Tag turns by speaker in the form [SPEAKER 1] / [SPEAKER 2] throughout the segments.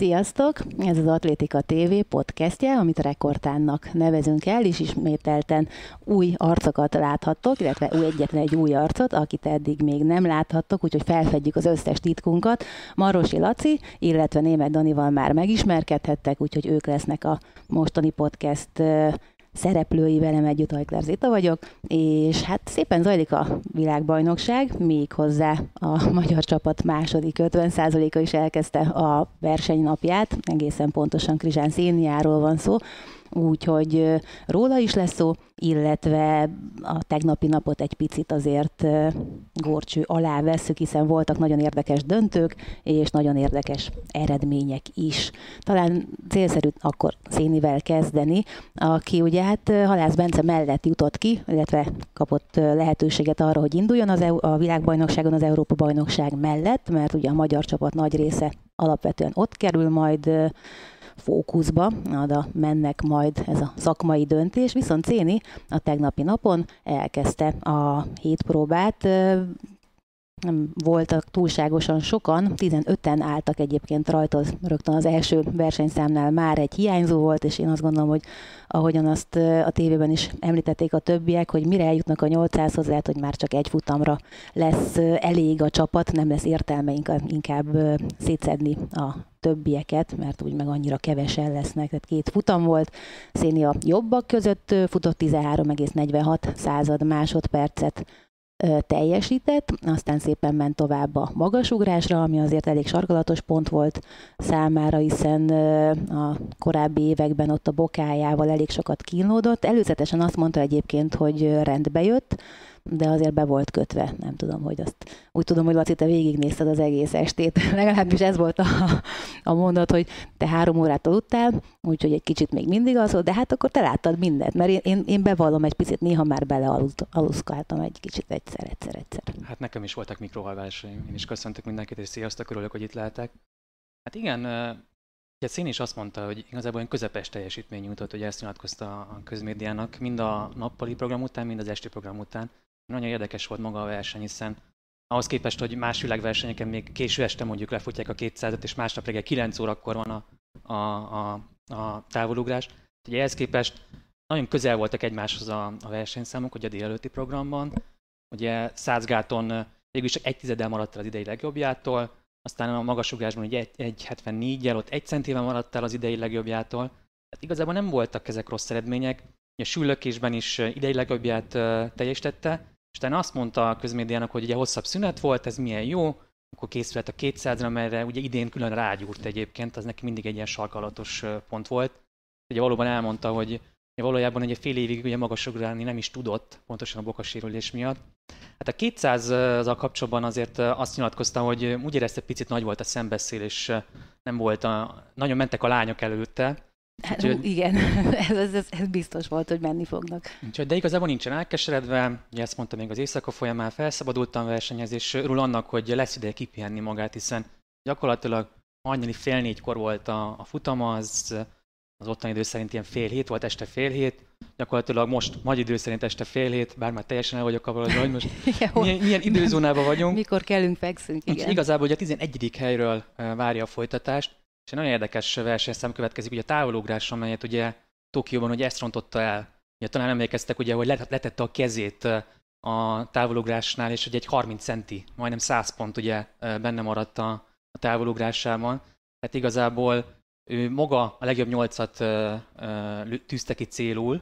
[SPEAKER 1] Sziasztok! Ez az Atlétika TV podcastje, amit Rekordtánnak nevezünk el, és ismételten új arcokat láthattok, illetve új egyetlen egy új arcot, akit eddig még nem láthattok, úgyhogy felfedjük az összes titkunkat. Marosi Laci, illetve Német Danival már megismerkedhettek, úgyhogy ők lesznek a mostani podcast szereplői velem együtt, Ajkler Zita vagyok, és hát szépen zajlik a világbajnokság, még hozzá a magyar csapat második 50%-a is elkezdte a versenynapját, egészen pontosan Krizsán Széniáról van szó, úgyhogy róla is lesz szó, illetve a tegnapi napot egy picit azért górcső alá veszük, hiszen voltak nagyon érdekes döntők, és nagyon érdekes eredmények is. Talán célszerű akkor Szénivel kezdeni, aki ugye hát Halász Bence mellett jutott ki, illetve kapott lehetőséget arra, hogy induljon az EU, a világbajnokságon az Európa bajnokság mellett, mert ugye a magyar csapat nagy része alapvetően ott kerül majd fókuszba, oda mennek majd ez a szakmai döntés, viszont Céni a tegnapi napon elkezdte a hétpróbát, nem voltak túlságosan sokan, 15-en álltak egyébként rajta, rögtön az első versenyszámnál már egy hiányzó volt, és én azt gondolom, hogy ahogyan azt a tévében is említették a többiek, hogy mire eljutnak a 800-hoz, lehet, hogy már csak egy futamra lesz elég a csapat, nem lesz értelme inkább szétszedni a többieket, mert úgy meg annyira kevesen lesznek, tehát két futam volt. Szénia jobbak között futott 13,46 század másodpercet teljesített, aztán szépen ment tovább a magasugrásra, ami azért elég sarkalatos pont volt számára, hiszen a korábbi években ott a bokájával elég sokat kínlódott. Előzetesen azt mondta egyébként, hogy rendbe jött, de azért be volt kötve. Nem tudom, hogy azt... Úgy tudom, hogy Laci, te végignézted az egész estét. Legalábbis ez volt a, a mondat, hogy te három órát aludtál, úgyhogy egy kicsit még mindig volt, de hát akkor te láttad mindent, mert én, én, én bevallom egy picit, néha már belealuszkáltam egy kicsit egyszer, egyszer, egyszer.
[SPEAKER 2] Hát nekem is voltak mikrohalvásaim. Én is köszöntök mindenkit, és sziasztok, örülök, hogy itt lehetek. Hát igen, Ugye Szín is azt mondta, hogy igazából olyan közepes teljesítmény nyújtott, hogy ezt nyilatkozta a közmédiának, mind a nappali program után, mind az esti program után. Nagyon érdekes volt maga a verseny, hiszen ahhoz képest, hogy más világversenyeken még késő este mondjuk lefutják a 200-et, és másnap reggel 9 órakor van a, a, a, a távolugrás. Ugye ehhez képest nagyon közel voltak egymáshoz a, a versenyszámok, ugye a délelőtti programban. Ugye Százgáton végül csak egy tizeddel maradt el az idei legjobbjától, aztán a magasugrásban ugye 1.74-jel, ott egy centivel maradt el az idei legjobbjától. Tehát igazából nem voltak ezek rossz eredmények. A sűlökésben is idei legjobbját teljesítette, és utána azt mondta a közmédiának, hogy ugye hosszabb szünet volt, ez milyen jó, akkor készült a 200-ra, amelyre ugye idén külön rágyúrt egyébként, az neki mindig egy ilyen sarkalatos pont volt. Ugye valóban elmondta, hogy valójában egy fél évig ugye magasugrálni nem is tudott, pontosan a bokasérülés miatt. Hát a 200-zal kapcsolatban azért azt nyilatkozta, hogy úgy érezte, picit nagy volt a szembeszél, és nem volt a, nagyon mentek a lányok előtte,
[SPEAKER 1] Hát, úgyhogy, igen, ez, ez, ez, ez, biztos volt, hogy menni fognak.
[SPEAKER 2] Úgyhogy, de igazából nincsen elkeseredve, ugye ezt mondta még az éjszaka folyamán, felszabadultam versenyezés, örül annak, hogy lesz ideje kipihenni magát, hiszen gyakorlatilag hajnali fél négykor volt a, a futama, az, az ottani idő szerint ilyen fél hét volt, este fél hét, gyakorlatilag most magyar idő szerint este fél hét, bár már teljesen el vagyok kavarodva, hogy most igen, milyen, milyen időzónában vagyunk.
[SPEAKER 1] Mikor kellünk, fekszünk, igen.
[SPEAKER 2] igazából ugye a 11. helyről várja a folytatást, és egy nagyon érdekes versenyszám következik, ugye a távolugrás, amelyet ugye Tokióban ugye ezt rontotta el. Ugye talán emlékeztek, ugye, hogy letette a kezét a távolugrásnál, és hogy egy 30 centi, majdnem 100 pont ugye benne maradt a, a távolugrásában. Tehát igazából ő maga a legjobb nyolcat tűzte ki célul,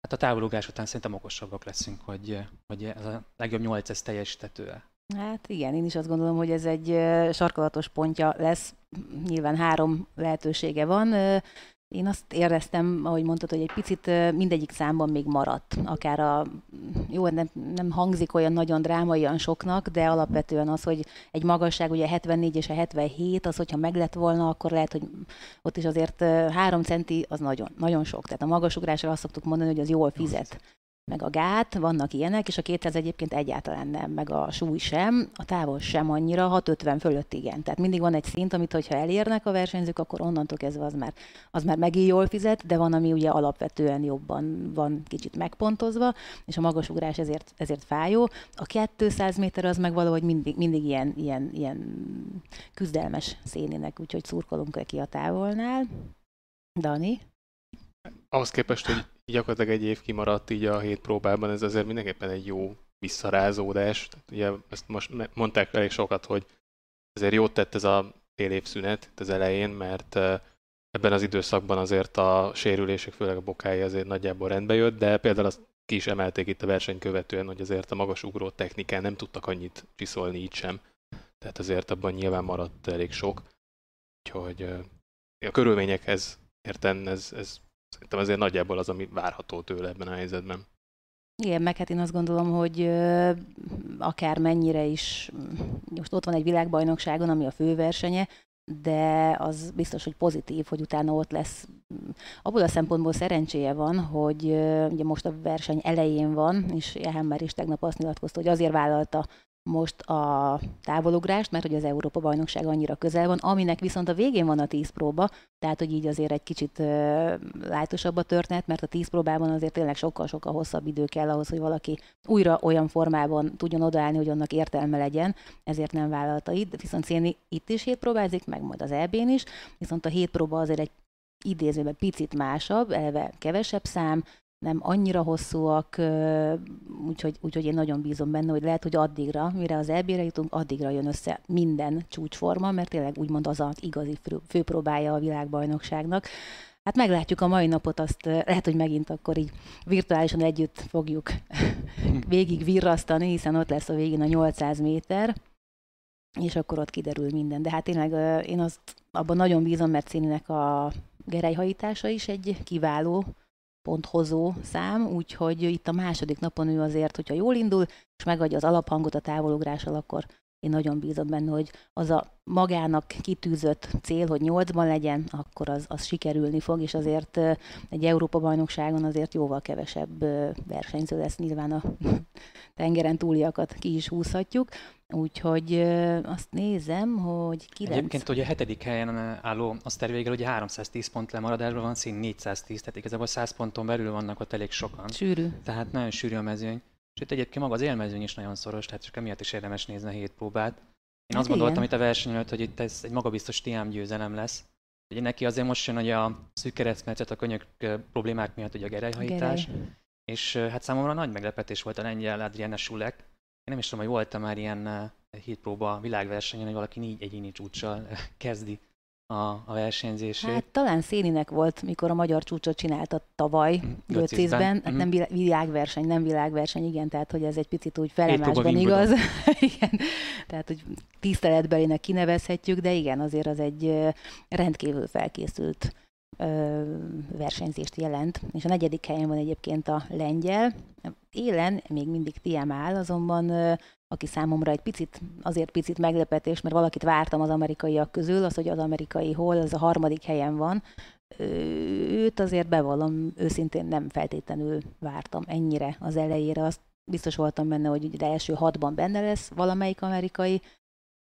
[SPEAKER 2] hát a távolugrás után szerintem okosabbak leszünk, hogy, hogy ez a legjobb nyolc ez teljesítető
[SPEAKER 1] Hát igen, én is azt gondolom, hogy ez egy sarkalatos pontja lesz. Nyilván három lehetősége van. Én azt éreztem, ahogy mondtad, hogy egy picit mindegyik számban még maradt. Akár a, jó, nem, nem hangzik olyan nagyon drámaian soknak, de alapvetően az, hogy egy magasság, ugye 74 és a 77, az, hogyha meg lett volna, akkor lehet, hogy ott is azért 3 centi az nagyon, nagyon sok. Tehát a magasugrásra azt szoktuk mondani, hogy az jól fizet. Meg a gát, vannak ilyenek, és a 200 egyébként egyáltalán nem, meg a súly sem, a távol sem annyira, 650 fölött igen. Tehát mindig van egy szint, amit hogyha elérnek a versenyzők, akkor onnantól kezdve az már, az már megint jól fizet, de van, ami ugye alapvetően jobban van kicsit megpontozva, és a magasugrás ezért, ezért fájó. A 200 méter az meg valahogy mindig, mindig ilyen, ilyen, ilyen küzdelmes szénének, úgyhogy szurkolunk neki a távolnál. Dani?
[SPEAKER 3] Ahhoz képest, hogy gyakorlatilag egy év kimaradt így a hét próbában, ez azért mindenképpen egy jó visszarázódás. Tehát ugye ezt most mondták elég sokat, hogy ezért jót tett ez a fél év szünet az elején, mert ebben az időszakban azért a sérülések, főleg a bokája azért nagyjából rendbe jött, de például azt ki is emelték itt a verseny követően, hogy azért a magas ugró technikán nem tudtak annyit csiszolni így sem. Tehát azért abban nyilván maradt elég sok. Úgyhogy a körülményekhez érten ez, ez szerintem azért nagyjából az, ami várható tőle ebben a helyzetben.
[SPEAKER 1] Igen, meg hát én azt gondolom, hogy akár mennyire is, most ott van egy világbajnokságon, ami a főversenye, de az biztos, hogy pozitív, hogy utána ott lesz. Abból a szempontból szerencséje van, hogy ugye most a verseny elején van, és Ehemmer is tegnap azt nyilatkozta, hogy azért vállalta most a távolugrást, mert hogy az Európa bajnokság annyira közel van, aminek viszont a végén van a 10 próba, tehát hogy így azért egy kicsit uh, lájtosabb a történet, mert a 10 próbában azért tényleg sokkal-sokkal hosszabb idő kell ahhoz, hogy valaki újra olyan formában tudjon odaállni, hogy annak értelme legyen, ezért nem vállalta itt, viszont Széni itt is hét próbázik, meg majd az EB-n is, viszont a hét próba azért egy idézőben picit másabb, eleve kevesebb szám, nem annyira hosszúak, úgyhogy, úgyhogy én nagyon bízom benne, hogy lehet, hogy addigra, mire az EB-re jutunk, addigra jön össze minden csúcsforma, mert tényleg úgymond az az igazi főpróbája a világbajnokságnak. Hát meglátjuk a mai napot, azt lehet, hogy megint akkor így virtuálisan együtt fogjuk végig virrasztani, hiszen ott lesz a végén a 800 méter, és akkor ott kiderül minden. De hát tényleg én azt abban nagyon bízom, mert Színinek a gerejhajítása is egy kiváló ponthozó szám, úgyhogy itt a második napon ő azért, hogyha jól indul, és megadja az alaphangot a távolugrással, akkor én nagyon bízom benne, hogy az a magának kitűzött cél, hogy nyolcban legyen, akkor az, az sikerülni fog, és azért egy Európa-bajnokságon azért jóval kevesebb versenyző lesz, nyilván a tengeren túliakat ki is húzhatjuk. Úgyhogy azt nézem, hogy 9...
[SPEAKER 2] Egyébként ugye a hetedik helyen álló tervégel, ugye 310 pont lemaradásban van, szín 410, tehát igazából 100 ponton belül vannak ott elég sokan.
[SPEAKER 1] Sűrű.
[SPEAKER 2] Tehát nagyon sűrű a mezőny. És itt egyébként maga az élmezőny is nagyon szoros, tehát csak emiatt is érdemes nézni a hét próbát. Én hát azt gondoltam itt a verseny előtt, hogy itt ez egy magabiztos TM győzelem lesz. Ugye neki azért most jön ugye a szűk keresztmetszet a könyök problémák miatt ugye a gerelyhajítás. Gerej. És hát számomra nagy meglepetés volt a lengyel Adriana Sulek, nem is tudom, hogy volt már ilyen uh, hitpróba világversenyen, hogy valaki négy egyéni csúcssal kezdi a, a versenyzését.
[SPEAKER 1] Hát talán Széninek volt, mikor a magyar csúcsot csinálta tavaly Göcészben. Hát nem világverseny, nem világverseny, igen, tehát hogy ez egy picit úgy felemásban igaz. igen, tehát hogy tiszteletbelének kinevezhetjük, de igen, azért az egy rendkívül felkészült versenyzést jelent, és a negyedik helyen van egyébként a lengyel. Élen még mindig Tiem áll, azonban aki számomra egy picit, azért picit meglepetés, mert valakit vártam az amerikaiak közül, az, hogy az amerikai hol, az a harmadik helyen van, őt azért bevallom, őszintén nem feltétlenül vártam ennyire az elejére. Azt biztos voltam benne, hogy de első hatban benne lesz valamelyik amerikai,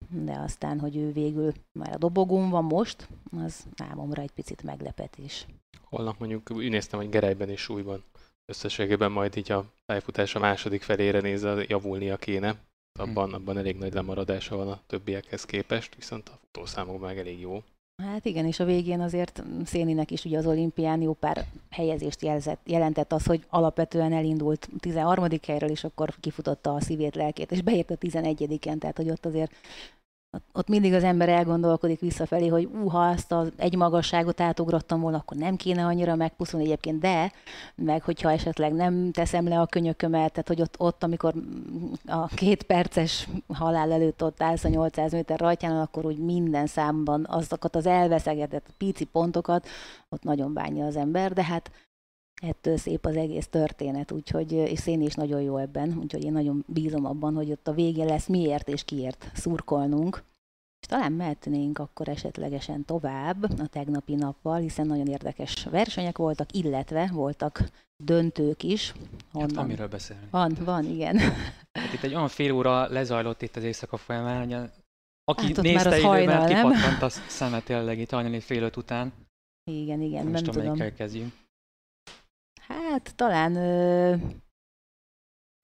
[SPEAKER 1] de aztán, hogy ő végül már a dobogón van most, az számomra egy picit meglepetés.
[SPEAKER 3] Holnap mondjuk néztem, hogy Gerejben és súlyban összességében majd így a pályafutás a második felére nézve javulnia kéne. Abban, abban elég nagy lemaradása van a többiekhez képest, viszont a futószámok meg elég jó.
[SPEAKER 1] Hát igen, és a végén azért Széninek is ugye az olimpián jó pár helyezést jelzett, jelentett az, hogy alapvetően elindult 13. helyről, és akkor kifutotta a szívét, lelkét, és beért a 11-en, tehát hogy ott azért ott mindig az ember elgondolkodik visszafelé, hogy uha, ezt az egy magasságot átugrottam volna, akkor nem kéne annyira megpuszulni egyébként, de meg hogyha esetleg nem teszem le a könyökömet, tehát hogy ott, ott amikor a két perces halál előtt ott állsz a 800 méter rajtján, akkor úgy minden számban azokat az elveszegetett pici pontokat, ott nagyon bánja az ember, de hát ettől szép az egész történet, úgyhogy, és Széni is nagyon jó ebben, úgyhogy én nagyon bízom abban, hogy ott a vége lesz miért és kiért szurkolnunk, És talán mehetnénk akkor esetlegesen tovább a tegnapi nappal, hiszen nagyon érdekes versenyek voltak, illetve voltak döntők is.
[SPEAKER 2] Hát van miről beszélni.
[SPEAKER 1] Van, van, igen.
[SPEAKER 2] Hát itt egy olyan fél óra lezajlott itt az éjszaka folyamán, hogy aki
[SPEAKER 1] Hát
[SPEAKER 2] nézte
[SPEAKER 1] már az
[SPEAKER 2] időben,
[SPEAKER 1] hajnal,
[SPEAKER 2] kipattant a szeme tényleg itt hajnali fél öt után.
[SPEAKER 1] Igen, igen,
[SPEAKER 2] Nem,
[SPEAKER 1] nem,
[SPEAKER 2] tudom, melyikkel kezdjünk.
[SPEAKER 1] Hát talán ö,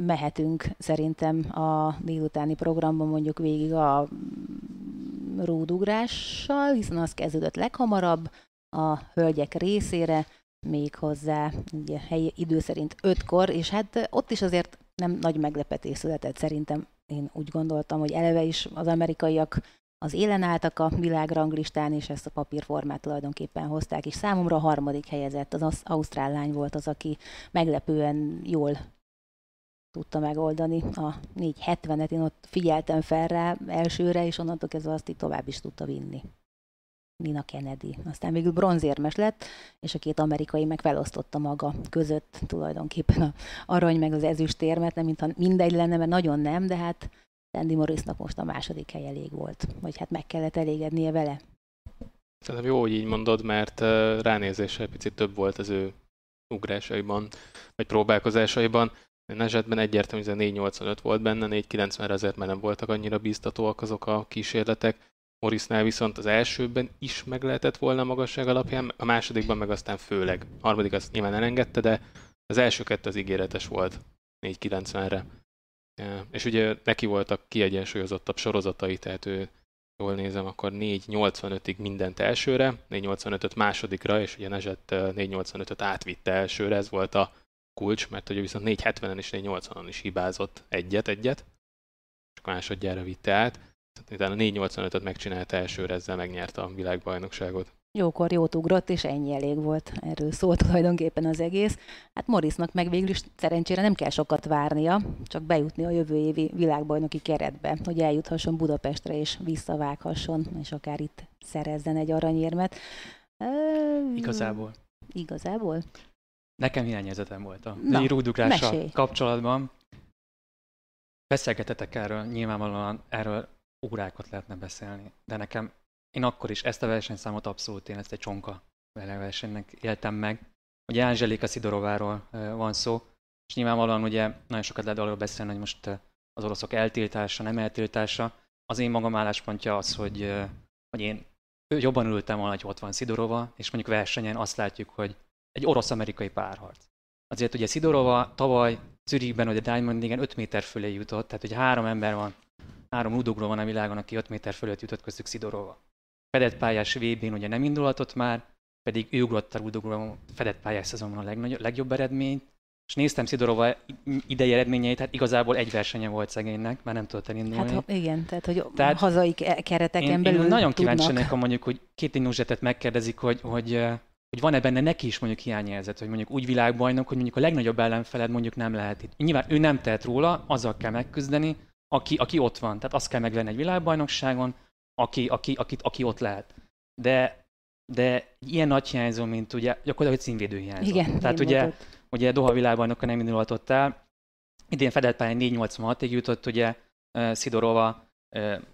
[SPEAKER 1] mehetünk szerintem a délutáni programban mondjuk végig a mm, rúdugrással, hiszen az kezdődött leghamarabb a hölgyek részére, még hozzá ugye, helyi idő szerint ötkor, és hát ott is azért nem nagy meglepetés született szerintem. Én úgy gondoltam, hogy eleve is az amerikaiak az élen álltak a világranglistán, és ezt a papírformát tulajdonképpen hozták, és számomra a harmadik helyezett, az ausztrál lány volt az, aki meglepően jól tudta megoldani a 470-et, én ott figyeltem fel rá elsőre, és onnantól kezdve azt így tovább is tudta vinni. Nina Kennedy. Aztán végül bronzérmes lett, és a két amerikai meg felosztotta maga között tulajdonképpen a arany meg az ezüstérmet, nem mintha mindegy lenne, mert nagyon nem, de hát Sandy Morrisnak most a második hely elég volt, vagy hát meg kellett elégednie vele.
[SPEAKER 3] Szerintem jó, hogy így mondod, mert ránézésre picit több volt az ő ugrásaiban, vagy próbálkozásaiban. Nezsetben egyértelmű, hogy ez a 485 volt benne, 490-re azért már nem voltak annyira bíztatóak azok a kísérletek. Morrisnál viszont az elsőben is meg lehetett volna a magasság alapján, a másodikban meg aztán főleg. A harmadik azt nyilván elengedte, de az első kettő az ígéretes volt 490-re. És ugye neki voltak kiegyensúlyozottabb sorozatai, tehát ő jól nézem, akkor 4.85-ig mindent elsőre, 4.85-öt másodikra, és ugye Nezsett 4.85-öt átvitte elsőre, ez volt a kulcs, mert ugye viszont 4.70-en és 4.80-on is hibázott egyet-egyet, és akkor másodjára vitte át. Tehát a 4.85-öt megcsinálta elsőre, ezzel megnyerte a világbajnokságot.
[SPEAKER 1] Jókor jót ugrott, és ennyi elég volt. Erről szólt tulajdonképpen az egész. Hát Morrisnak meg végül is szerencsére nem kell sokat várnia, csak bejutni a jövő évi világbajnoki keretbe, hogy eljuthasson Budapestre és visszavághasson, és akár itt szerezzen egy aranyérmet.
[SPEAKER 2] Igazából.
[SPEAKER 1] Igazából?
[SPEAKER 2] Nekem hiányérzetem volt a
[SPEAKER 1] Na,
[SPEAKER 2] rúdugrással
[SPEAKER 1] mesélj.
[SPEAKER 2] kapcsolatban. Beszélgetetek erről, nyilvánvalóan erről órákat lehetne beszélni, de nekem, én akkor is ezt a versenyszámot abszolút én ezt egy csonka versenynek éltem meg. Ugye Angelika Szidorováról van szó, és nyilvánvalóan ugye nagyon sokat lehet arról beszélni, hogy most az oroszok eltiltása, nem eltiltása. Az én magam álláspontja az, hogy, hogy én jobban ültem volna, hogy ott van Szidorova, és mondjuk versenyen azt látjuk, hogy egy orosz-amerikai párharc. Azért ugye Szidorova tavaly Zürichben, ugye Diamond igen 5 méter fölé jutott, tehát ugye három ember van, három udugró van a világon, aki 5 méter fölött jutott köztük Szidorova. Fedett pályás VB-n ugye nem indulhatott már, pedig ő ugrott a udugró fedett pályás szezonban a legnagyobb, legjobb eredményt, és néztem Szidorova idei eredményeit, hát igazából egy versenye volt szegénynek, már nem tudott elindulni.
[SPEAKER 1] Hát igen, tehát hogy
[SPEAKER 2] Tehát
[SPEAKER 1] hazai ke- kereteken
[SPEAKER 2] én,
[SPEAKER 1] belül
[SPEAKER 2] én nagyon kíváncsi lennék, ha mondjuk, hogy két Nuzsetet megkérdezik, hogy, hogy, eh, hogy van-e benne neki is mondjuk hiányérzet, hogy mondjuk úgy világbajnok, hogy mondjuk a legnagyobb ellenfeled mondjuk nem lehet itt. Nyilván ő nem tehet róla, azzal kell megküzdeni, aki, aki ott van. Tehát azt kell meglenni egy világbajnokságon, aki, aki, aki, aki ott lehet. De, de ilyen nagy hiányzó, mint ugye gyakorlatilag egy színvédő hiányzó.
[SPEAKER 1] Igen,
[SPEAKER 2] Tehát ugye, ugye Doha világbajnoka nem indulhatott el. Idén fedett pályán 486-ig jutott ugye Szidorova,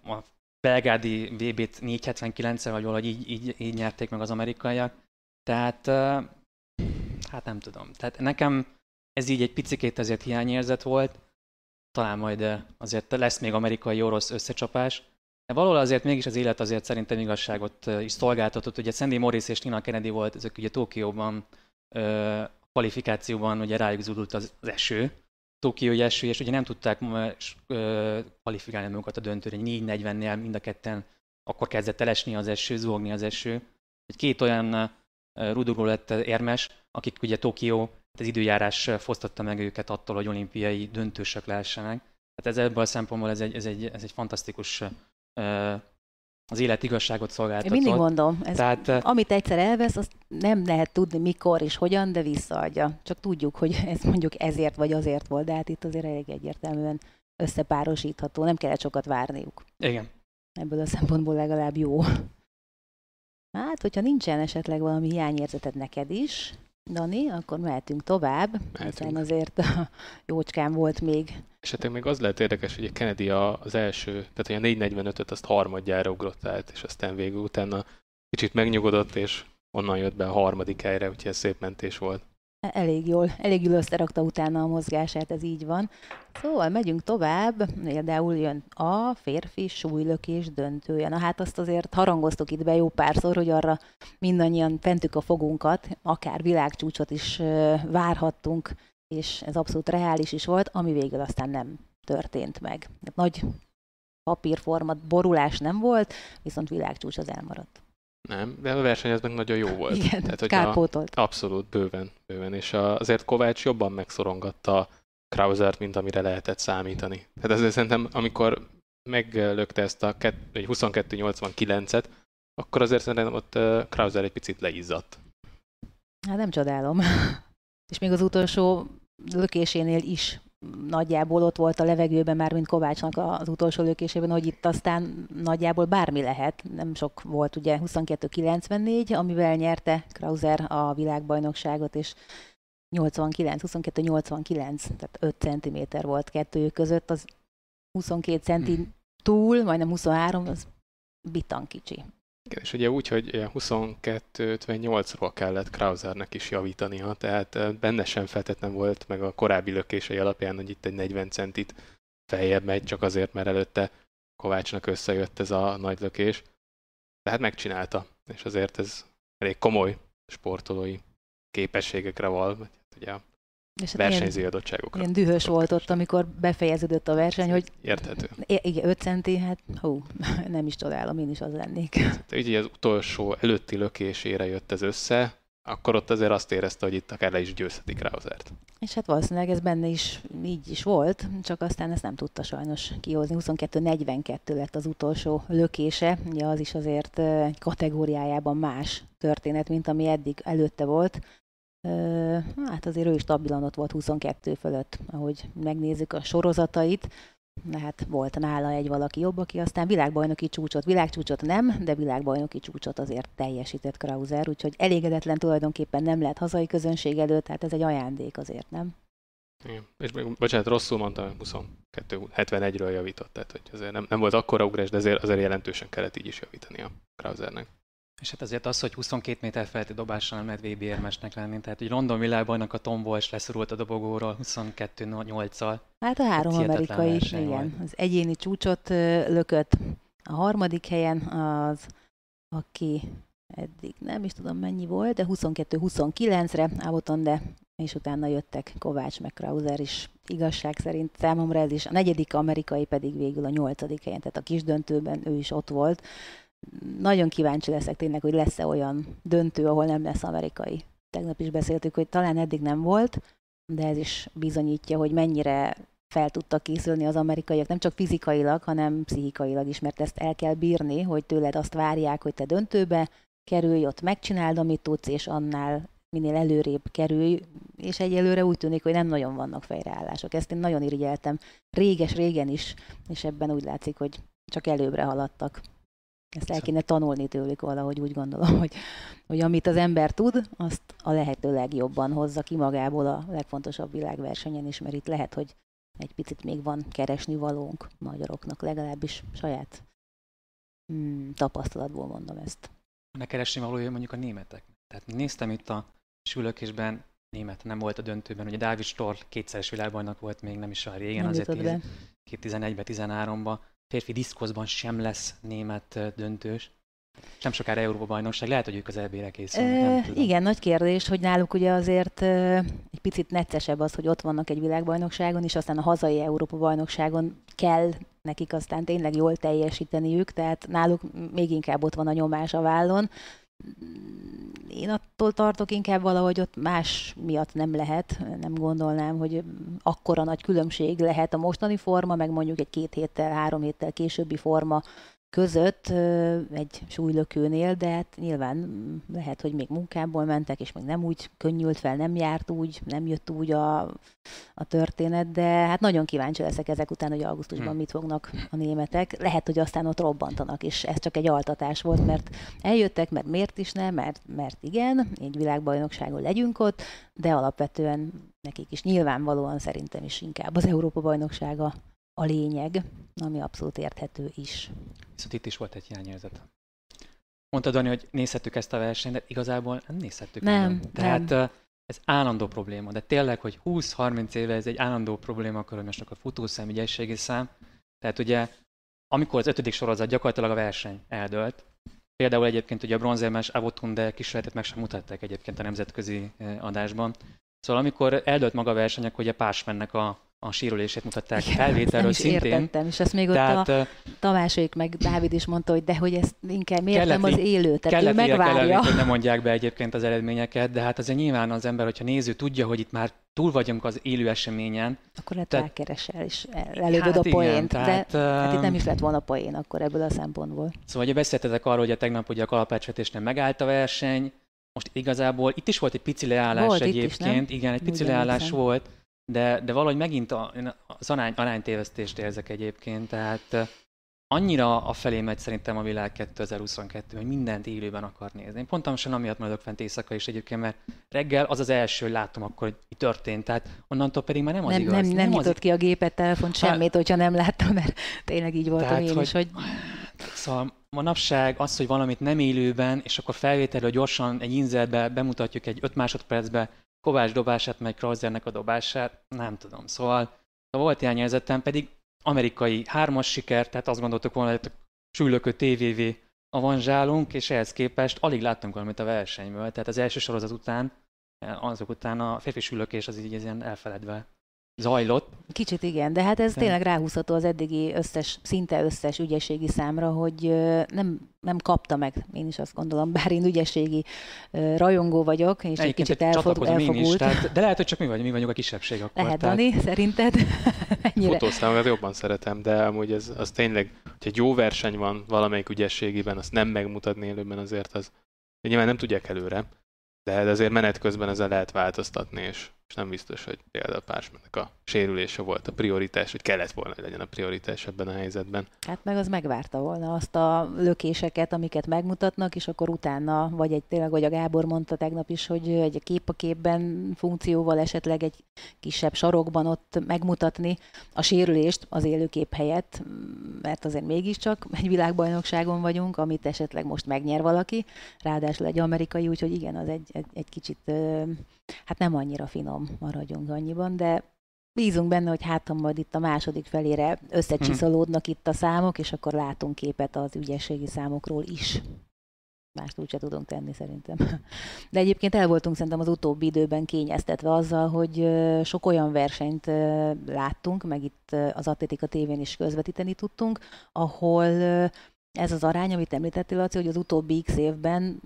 [SPEAKER 2] a belgádi VB-t 479-el, vagy valahogy így, így, így nyerték meg az amerikaiak. Tehát, eh, hát nem tudom. Tehát nekem ez így egy picikét azért hiányérzet volt. Talán majd azért lesz még amerikai-orosz összecsapás. De valahol azért mégis az élet azért szerintem igazságot is szolgáltatott. Ugye Sandy Morris és Nina Kennedy volt, ezek ugye Tokióban ö, kvalifikációban ugye rájuk zúdult az, az eső, Tokiói eső, és ugye nem tudták ö, kvalifikálni magukat a döntőre, 4.40-nél mind a ketten akkor kezdett el az eső, zuhogni az eső. Két olyan ö, rudogó lett érmes, akik ugye Tokió, az időjárás fosztotta meg őket attól, hogy olimpiai döntősök lehessenek. Tehát ez ebből a szempontból ez egy, ez egy, ez egy fantasztikus az élet igazságot
[SPEAKER 1] Én
[SPEAKER 2] szolgáltatott.
[SPEAKER 1] mindig mondom, ez,
[SPEAKER 2] Tehát
[SPEAKER 1] amit egyszer elvesz, azt nem lehet tudni mikor és hogyan, de visszaadja. Csak tudjuk, hogy ez mondjuk ezért vagy azért volt, de hát itt azért elég egyértelműen összepárosítható, nem kellett sokat várniuk.
[SPEAKER 2] igen,
[SPEAKER 1] Ebből a szempontból legalább jó. Hát, hogyha nincsen esetleg valami hiányérzeted neked is, Dani, akkor mehetünk tovább, mehetünk. hiszen azért a jócskán volt még.
[SPEAKER 3] Hát még az lehet érdekes, hogy a Kennedy az első, tehát hogy a 445-öt azt harmadjára ugrott át, és aztán végül utána kicsit megnyugodott, és onnan jött be a harmadik helyre, úgyhogy ez szép mentés volt.
[SPEAKER 1] Elég jól, elég jól összerakta utána a mozgását, ez így van. Szóval megyünk tovább, például jön a férfi súlylökés döntője. Na hát azt azért harangoztuk itt be jó párszor, hogy arra mindannyian fentük a fogunkat, akár világcsúcsot is várhattunk, és ez abszolút reális is volt, ami végül aztán nem történt meg. Nagy papírformat borulás nem volt, viszont világcsúcs az elmaradt.
[SPEAKER 3] Nem, de a verseny az meg nagyon jó volt.
[SPEAKER 1] Igen, Tehát, kárpótolt.
[SPEAKER 3] Abszolút, bőven, bőven. És azért Kovács jobban megszorongatta Krausert, mint amire lehetett számítani. Tehát ezért szerintem, amikor meglökte ezt a 22-89-et, akkor azért szerintem ott Krauser egy picit leizzadt.
[SPEAKER 1] Hát nem csodálom. És még az utolsó lökésénél is nagyjából ott volt a levegőben már, mint Kovácsnak az utolsó lökésében, hogy itt aztán nagyjából bármi lehet. Nem sok volt ugye 22-94, amivel nyerte Krauser a világbajnokságot, és 89, 22-89, tehát 5 cm volt kettőjük között, az 22 centi hmm. túl, majdnem 23, az bitan kicsi.
[SPEAKER 3] Igen, és ugye úgy, hogy 22-58-ról kellett Krausernek is javítania, tehát benne sem feltétlenül volt meg a korábbi lökései alapján, hogy itt egy 40 centit feljebb megy, csak azért, mert előtte Kovácsnak összejött ez a nagy lökés. Tehát megcsinálta, és azért ez elég komoly sportolói képességekre val, ugye a és hát versenyző ilyen, adottságokra.
[SPEAKER 1] Ilyen dühös volt ott, amikor befejeződött a verseny, hogy...
[SPEAKER 3] Érthető.
[SPEAKER 1] Igen, 5 centi, hát hú, nem is csodálom, én is az lennék.
[SPEAKER 3] Hát, ugye az utolsó előtti lökésére jött ez össze, akkor ott azért azt érezte, hogy itt akár le is győzhetik Krausert.
[SPEAKER 1] És hát valószínűleg ez benne is így is volt, csak aztán ezt nem tudta sajnos kihozni. 22-42 lett az utolsó lökése, ugye az is azért egy kategóriájában más történet, mint ami eddig előtte volt hát azért ő is stabilan ott volt 22 fölött, ahogy megnézzük a sorozatait, hát volt nála egy valaki jobb, aki aztán világbajnoki csúcsot, világcsúcsot nem, de világbajnoki csúcsot azért teljesített Krauser, úgyhogy elégedetlen tulajdonképpen nem lehet hazai közönség előtt, tehát ez egy ajándék azért, nem?
[SPEAKER 3] Igen. És még, bocsánat, rosszul mondtam, 22-71-ről javított, tehát hogy azért nem, nem volt akkora ugrás, de azért, azért jelentősen kellett így is javítani a Krausernek.
[SPEAKER 2] És hát azért az, hogy 22 méter feletti dobással nem lehet VB érmesnek lenni. Tehát, hogy London világbajnak a Tom Walsh leszorult a dobogóról 22-8-al.
[SPEAKER 1] Hát a három amerikai, igen. Volt. Az egyéni csúcsot lökött. A harmadik helyen az, aki eddig nem is tudom mennyi volt, de 22-29-re Aboton, de és utána jöttek Kovács meg Krauser is. Igazság szerint számomra ez is. A negyedik amerikai pedig végül a nyolcadik helyen, tehát a kis döntőben ő is ott volt nagyon kíváncsi leszek tényleg, hogy lesz-e olyan döntő, ahol nem lesz amerikai. Tegnap is beszéltük, hogy talán eddig nem volt, de ez is bizonyítja, hogy mennyire fel tudtak készülni az amerikaiak, nem csak fizikailag, hanem pszichikailag is, mert ezt el kell bírni, hogy tőled azt várják, hogy te döntőbe kerülj, ott megcsináld, amit tudsz, és annál minél előrébb kerülj, és egyelőre úgy tűnik, hogy nem nagyon vannak fejreállások. Ezt én nagyon irigyeltem réges-régen is, és ebben úgy látszik, hogy csak előbbre haladtak. Ezt el kéne tanulni tőlük valahogy, úgy gondolom, hogy, hogy amit az ember tud, azt a lehető legjobban hozza ki magából a legfontosabb világversenyen is, mert itt lehet, hogy egy picit még van keresni valónk magyaroknak, legalábbis saját hmm, tapasztalatból mondom ezt.
[SPEAKER 2] Ne keresni valója mondjuk a németek. Tehát néztem itt a sülökésben, német nem volt a döntőben, ugye Dávid Storr kétszeres világbajnok volt még nem is olyan régen, nem azért 2011-ben, 13-ban, férfi diszkoszban sem lesz német döntős. Nem sokára Európa bajnokság, lehet, hogy ők az EB-re készülnek,
[SPEAKER 1] e, Igen, nagy kérdés, hogy náluk ugye azért egy picit neccesebb az, hogy ott vannak egy világbajnokságon, és aztán a hazai Európa bajnokságon kell nekik aztán tényleg jól teljesíteniük, tehát náluk még inkább ott van a nyomás a vállon én attól tartok inkább valahogy ott más miatt nem lehet. Nem gondolnám, hogy akkora nagy különbség lehet a mostani forma, meg mondjuk egy két héttel, három héttel későbbi forma között egy súlylökőnél, de hát nyilván lehet, hogy még munkából mentek, és még nem úgy könnyült fel, nem járt úgy, nem jött úgy a, a történet, de hát nagyon kíváncsi leszek ezek után, hogy augusztusban hmm. mit fognak a németek. Lehet, hogy aztán ott robbantanak, és ez csak egy altatás volt, mert eljöttek, mert miért is nem, mert, mert igen, egy világbajnokságon legyünk ott, de alapvetően nekik is nyilvánvalóan szerintem is inkább az Európa-bajnoksága a lényeg, ami abszolút érthető is.
[SPEAKER 2] Viszont itt is volt egy hiányérzet. Mondtad, Dani, hogy nézhettük ezt a versenyt, de igazából nem nézhettük.
[SPEAKER 1] Nem, nem.
[SPEAKER 2] Tehát ez állandó probléma, de tényleg, hogy 20-30 éve ez egy állandó probléma, akkor most akkor futószám, ügyességi szám. Tehát ugye, amikor az ötödik sorozat gyakorlatilag a verseny eldőlt, például egyébként ugye a bronzérmes Avotunde kísérletet meg sem mutatták egyébként a nemzetközi adásban. Szóval amikor eldőlt maga a verseny, akkor ugye Pásmennek a a sírülését mutatták Igen, felvételről
[SPEAKER 1] is
[SPEAKER 2] szintén.
[SPEAKER 1] Értettem, és azt még ott Tehát, a Tamásék meg Dávid is mondta, hogy de hogy ezt inkább miért kellett, nem az élő, tehát ő megvárja. Kellett,
[SPEAKER 2] hogy nem mondják be egyébként az eredményeket, de hát azért nyilván az ember, hogyha néző tudja, hogy itt már túl vagyunk az élő eseményen.
[SPEAKER 1] Akkor lehet tehát, rákeresel, és előbb hát a poént, tehát, de hát itt nem is lett volna poén akkor ebből a szempontból.
[SPEAKER 2] Szóval ugye beszéltetek arról, hogy a tegnap ugye a kalapácsvetésnél megállt a verseny, most igazából itt is volt egy pici leállás volt egyébként, is, igen, egy pici leállás volt, de, de valahogy megint a, az arány, aránytévesztést érzek egyébként, tehát annyira a felé megy szerintem a világ 2022, hogy mindent élőben akar nézni. Én pontosan amiatt maradok fent éjszaka is egyébként, mert reggel az az első, hogy látom akkor, hogy mi történt, tehát onnantól pedig már nem az
[SPEAKER 1] nem,
[SPEAKER 2] igaz.
[SPEAKER 1] Nem, nem, nem nyitott ki a gépet, telefont, hát- semmit, hogyha nem láttam, mert tényleg így voltam tehát, én hogy, is, hogy...
[SPEAKER 2] Szóval manapság az, hogy valamit nem élőben, és akkor felvételről gyorsan egy inzertbe bemutatjuk egy 5 másodpercbe, Kovács dobását, meg Krauzernek a dobását, nem tudom. Szóval, volt hiányérzetem, pedig amerikai hármas siker, tehát azt gondoltuk volna, hogy sülökő TVV avanzsálunk, és ehhez képest alig láttunk valamit a versenyből. Tehát az első sorozat után, azok után a férfi sülökés az így ilyen elfeledve zajlott.
[SPEAKER 1] Kicsit igen, de hát ez de. tényleg ráhúzható az eddigi összes, szinte összes ügyességi számra, hogy nem, nem kapta meg, én is azt gondolom, bár én ügyességi rajongó vagyok, és egy kicsit elfog, elfogult. Is,
[SPEAKER 2] tehát, de lehet, hogy csak mi vagyunk, mi vagyunk a kisebbség akkor.
[SPEAKER 1] Lehet, tehát... Dani, szerinted?
[SPEAKER 3] Mennyire? Fotószámokat jobban szeretem, de amúgy ez az tényleg, hogy egy jó verseny van valamelyik ügyességiben, azt nem megmutatni élőben azért az, nyilván nem tudják előre, de azért menet közben ezzel lehet változtatni, és és nem biztos, hogy például Pásmennek a sérülése volt a prioritás, hogy kellett volna, hogy legyen a prioritás ebben a helyzetben.
[SPEAKER 1] Hát meg az megvárta volna azt a lökéseket, amiket megmutatnak, és akkor utána, vagy egy tényleg, vagy a Gábor mondta tegnap is, hogy egy kép a képben funkcióval esetleg egy kisebb sarokban ott megmutatni a sérülést az élőkép helyett, mert azért mégiscsak egy világbajnokságon vagyunk, amit esetleg most megnyer valaki, ráadásul egy amerikai, úgyhogy igen, az egy, egy, egy kicsit hát nem annyira finom, maradjunk annyiban, de bízunk benne, hogy hát majd itt a második felére összecsiszolódnak itt a számok, és akkor látunk képet az ügyességi számokról is. Mást úgyse tudunk tenni szerintem. De egyébként el voltunk szerintem az utóbbi időben kényeztetve azzal, hogy sok olyan versenyt láttunk, meg itt az Atletika tévén is közvetíteni tudtunk, ahol ez az arány, amit említettél, Laci, hogy az utóbbi x évben,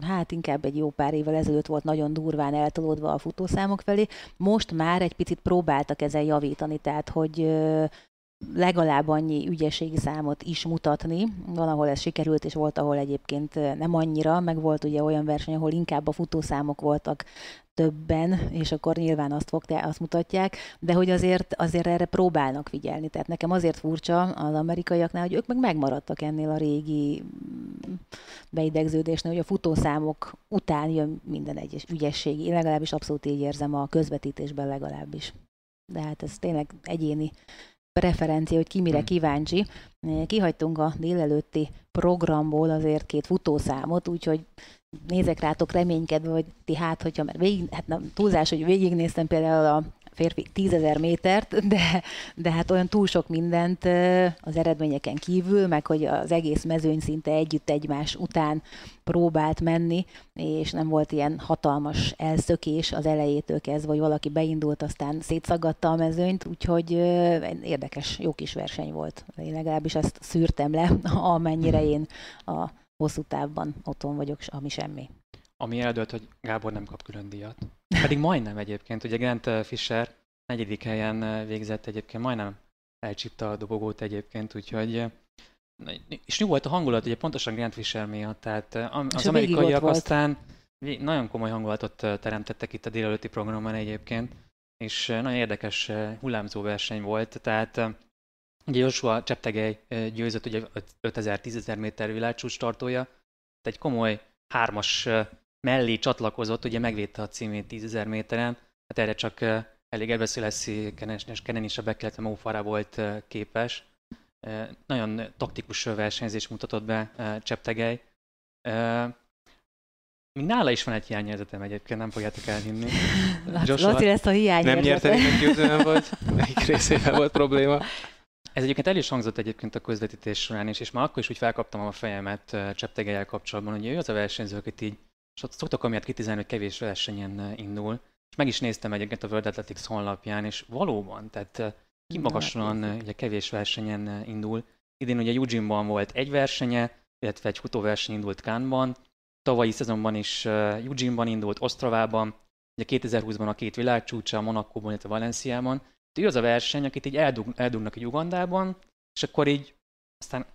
[SPEAKER 1] hát inkább egy jó pár évvel ezelőtt volt nagyon durván eltolódva a futószámok felé, most már egy picit próbáltak ezen javítani, tehát hogy legalább annyi ügyességi számot is mutatni. Van, ahol ez sikerült, és volt, ahol egyébként nem annyira, meg volt ugye olyan verseny, ahol inkább a futószámok voltak többen, és akkor nyilván azt, fogták, azt mutatják, de hogy azért, azért erre próbálnak figyelni. Tehát nekem azért furcsa az amerikaiaknál, hogy ők meg megmaradtak ennél a régi beidegződésnél, hogy a futószámok után jön minden egyes ügyesség. Én legalábbis abszolút így érzem a közvetítésben legalábbis. De hát ez tényleg egyéni preferencia, hogy ki mire hmm. kíváncsi. Kihagytunk a délelőtti programból azért két futószámot, úgyhogy nézek rátok reménykedve, hogy ti hát, hogyha mert végig, hát nem, túlzás, hogy végignéztem például a férfi tízezer métert, de, de hát olyan túl sok mindent az eredményeken kívül, meg hogy az egész mezőny szinte együtt egymás után próbált menni, és nem volt ilyen hatalmas elszökés az elejétől kezdve, hogy valaki beindult, aztán szétszaggatta a mezőnyt, úgyhogy érdekes, jó kis verseny volt. Én legalábbis ezt szűrtem le, amennyire én a hosszú távban otthon vagyok, ami semmi.
[SPEAKER 2] Ami eldőlt, hogy Gábor nem kap külön díjat. Pedig majdnem egyébként, ugye Grant Fisher negyedik helyen végzett egyébként, majdnem elcsípte a dobogót egyébként, úgyhogy és jó volt a hangulat, ugye pontosan Grant Fisher miatt, tehát az amerikaiak aztán nagyon komoly hangulatot teremtettek itt a délelőtti programban egyébként, és nagyon érdekes hullámzó verseny volt, tehát ugye Joshua Cseptegei győzött ugye 5000-10.000 méter világcsúcs tartója, egy komoly hármas mellé csatlakozott, ugye megvédte a címét 10.000 méteren, hát erre csak elég Erbeszéleszi és Kenen is a Mo Farah volt képes. Nagyon taktikus ö, versenyzést mutatott be Cseptegei. Még nála is van egy hiányérzetem egyébként, nem fogjátok elhinni. Joshua-
[SPEAKER 1] Laci lesz a hiány.
[SPEAKER 3] Nem nyerte meggyőzően vagy? Melyik részével volt probléma?
[SPEAKER 2] Ez egyébként el is hangzott egyébként a közvetítés során is, és már akkor is úgy felkaptam a fejemet Cseptegelyel kapcsolatban, hogy ő az a versenyző, akit így szoktak amiatt kritizálni, hogy kevés versenyen indul. És meg is néztem egyébként a World Athletics honlapján, és valóban, tehát ö, kimagaslóan ö, ugye kevés versenyen indul. Idén ugye Eugene-ban volt egy versenye, illetve egy futóverseny indult Cannes-ban. Tavalyi szezonban is Eugene-ban indult, Ostravában, ugye 2020-ban a két világcsúcsa, Monakóban, illetve Valenciában. Ő az a verseny, akit így eldug, eldugnak egy Ugandában, és akkor így aztán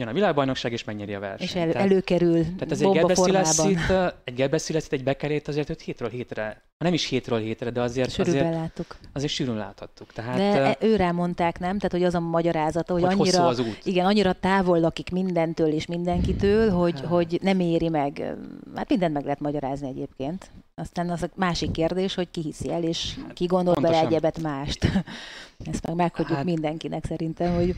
[SPEAKER 2] jön a világbajnokság, és megnyeri a versenyt.
[SPEAKER 1] És el,
[SPEAKER 2] Tehát-
[SPEAKER 1] előkerül
[SPEAKER 2] tehát ez egy
[SPEAKER 1] formában.
[SPEAKER 2] egy Gebbeszilasszit, egy bekerét azért őt hétről hétre, nem is hétről hétre, de azért,
[SPEAKER 1] Sűrűbben
[SPEAKER 2] azért,
[SPEAKER 1] láttuk.
[SPEAKER 2] azért sűrűn láthattuk. Tehát,
[SPEAKER 1] De e- őrá mondták, nem? Tehát, hogy az a magyarázata, hogy,
[SPEAKER 2] hogy
[SPEAKER 1] annyira,
[SPEAKER 2] az út.
[SPEAKER 1] igen, annyira távol lakik mindentől és mindenkitől, hogy,
[SPEAKER 2] Hát.
[SPEAKER 1] hogy nem éri meg. Hát mindent meg lehet magyarázni egyébként. Aztán az a másik kérdés, hogy ki hiszi el, és ki gondol bele egyebet mást. Ezt meg meghagyjuk
[SPEAKER 2] Hát-
[SPEAKER 1] mindenkinek szerintem, hogy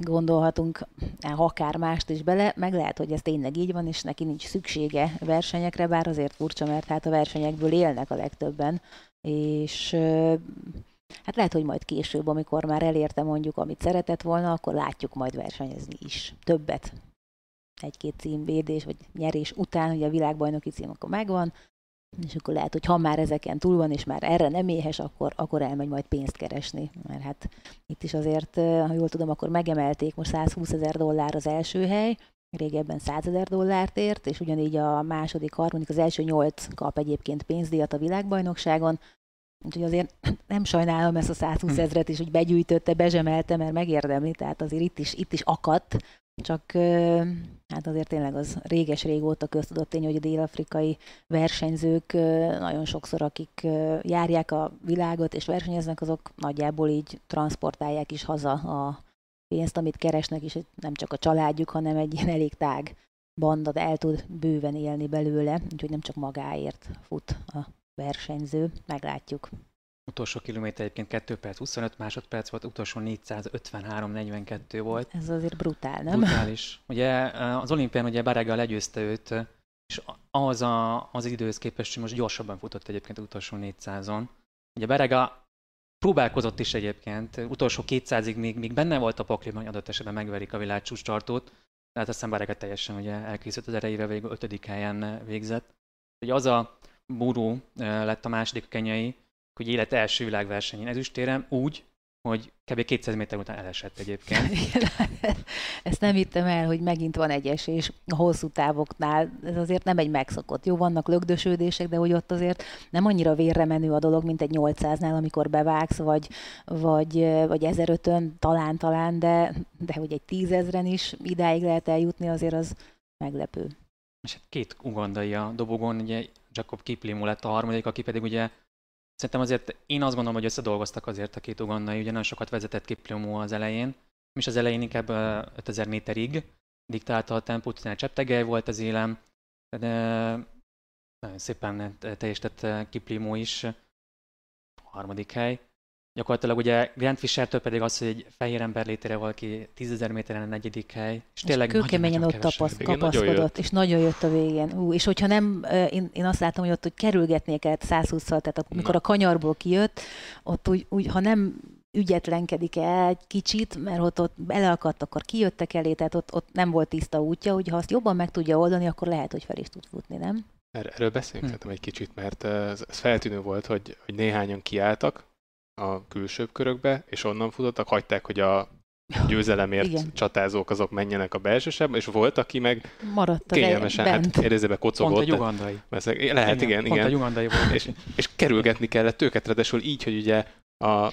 [SPEAKER 1] gondolhatunk eh, akár mást is bele, meg lehet, hogy ez tényleg így van, és neki nincs szüksége versenyekre, bár azért furcsa, mert hát a versenyekből élnek a legtöbben, és hát lehet, hogy majd később, amikor már elérte mondjuk, amit szeretett volna, akkor látjuk majd versenyezni is. Többet. Egy-két címvédés, vagy nyerés után, ugye a világbajnoki cím akkor megvan, és akkor lehet, hogy ha már ezeken túl van, és már erre nem éhes, akkor, akkor elmegy majd pénzt keresni. Mert hát itt is azért, eh, ha jól tudom, akkor megemelték most 120 ezer dollár az első hely, régebben 100 ezer dollárt ért, és ugyanígy a második, harmadik, az első nyolc kap egyébként pénzdíjat a világbajnokságon, Úgyhogy azért nem sajnálom ezt a 120
[SPEAKER 2] Hm.
[SPEAKER 1] ezret is, hogy begyűjtötte, bezsemelte, mert megérdemli, tehát azért itt is, itt is akadt, csak hát azért tényleg az réges-régóta köztudott tény, hogy a dél-afrikai versenyzők nagyon sokszor, akik járják a világot és versenyeznek, azok nagyjából így transportálják is haza a pénzt, amit keresnek, és nem csak a családjuk, hanem egy ilyen elég tág banda el tud bőven élni belőle, úgyhogy nem csak magáért fut a versenyző, meglátjuk.
[SPEAKER 2] Utolsó kilométer egyébként 2 perc 25 másodperc volt, utolsó 453-42 volt.
[SPEAKER 1] Ez azért brutál, nem?
[SPEAKER 2] Brutális. Ugye eh, az olimpián ugye Barega legyőzte őt, és ahhoz a, az időhöz képest hogy most gyorsabban futott egyébként az utolsó 400-on. Ugye Barega próbálkozott is egyébként, utolsó 200-ig még, még benne volt a pakliban, adott esetben megverik a világcsúcs tartót, de hát aztán Barega teljesen ugye elkészült az erejével, végül ötödik helyen végzett. Ugye az a Buru eh, lett a második kenyai, hogy élet első világversenyén ezüstérem úgy, hogy kb. 200 méter után elesett egyébként.
[SPEAKER 1] Ezt nem hittem el, hogy megint van egy esés a hosszú távoknál. Ez azért nem egy megszokott. Jó, vannak lögdösödések, de hogy ott azért nem annyira vérre menő a dolog, mint egy 800-nál, amikor bevágsz, vagy, vagy, vagy 1005-ön talán-talán, de, de hogy egy tízezren is idáig lehet eljutni, azért az meglepő.
[SPEAKER 2] És hát két ugandai a dobogon, ugye Jacob Kiplimo lett a harmadik, aki pedig ugye szerintem azért én azt gondolom, hogy összedolgoztak azért a két ugandai, ugye nagyon sokat vezetett Kiplimo az elején, és az elején inkább ö, 5000 méterig diktálta a tempót, utána Cseptegely volt az élem, de nagyon szépen teljesített Kiplimo is, a harmadik hely. Gyakorlatilag ugye Grant Fisher-től pedig az, hogy egy fehér ember létére valaki 10.000 méteren a negyedik hely, és
[SPEAKER 1] És
[SPEAKER 2] tényleg
[SPEAKER 1] kőkeményen
[SPEAKER 2] nagyon-nagyon
[SPEAKER 1] ott tapasz, kapaszkodott, és nagyon jött a végén. Ú, és hogyha nem, én, én azt látom, hogy ott hogy kerülgetnie kellett 120-szal, tehát amikor
[SPEAKER 3] Na.
[SPEAKER 1] a kanyarból kijött, ott úgy, úgy ha nem ügyetlenkedik el egy kicsit, mert ott, ott beleakadt, akkor kijöttek elé, tehát ott, ott nem volt tiszta útja, hogy ha azt jobban meg tudja oldani, akkor lehet, hogy fel is tud futni, nem?
[SPEAKER 3] Er- Erről beszéljünk
[SPEAKER 2] Hm.
[SPEAKER 3] szerintem egy kicsit, mert ez, ez feltűnő volt, hogy, hogy néhányan kiálltak a külsőbb körökbe, és onnan futottak, hagyták, hogy a győzelemért
[SPEAKER 1] Igen.
[SPEAKER 3] csatázók azok menjenek a belsősebbe, és volt, aki meg
[SPEAKER 1] Maradt
[SPEAKER 3] kényelmesen,
[SPEAKER 1] el-
[SPEAKER 3] hát
[SPEAKER 1] bent.
[SPEAKER 3] érezőbe
[SPEAKER 2] Pont
[SPEAKER 3] kocogott.
[SPEAKER 2] egy ugandai.
[SPEAKER 3] Mert lehet, igen,
[SPEAKER 2] pont
[SPEAKER 3] igen.
[SPEAKER 2] egy ugandai volt.
[SPEAKER 3] És, és kerülgetni kellett őket, ráadásul így, hogy ugye a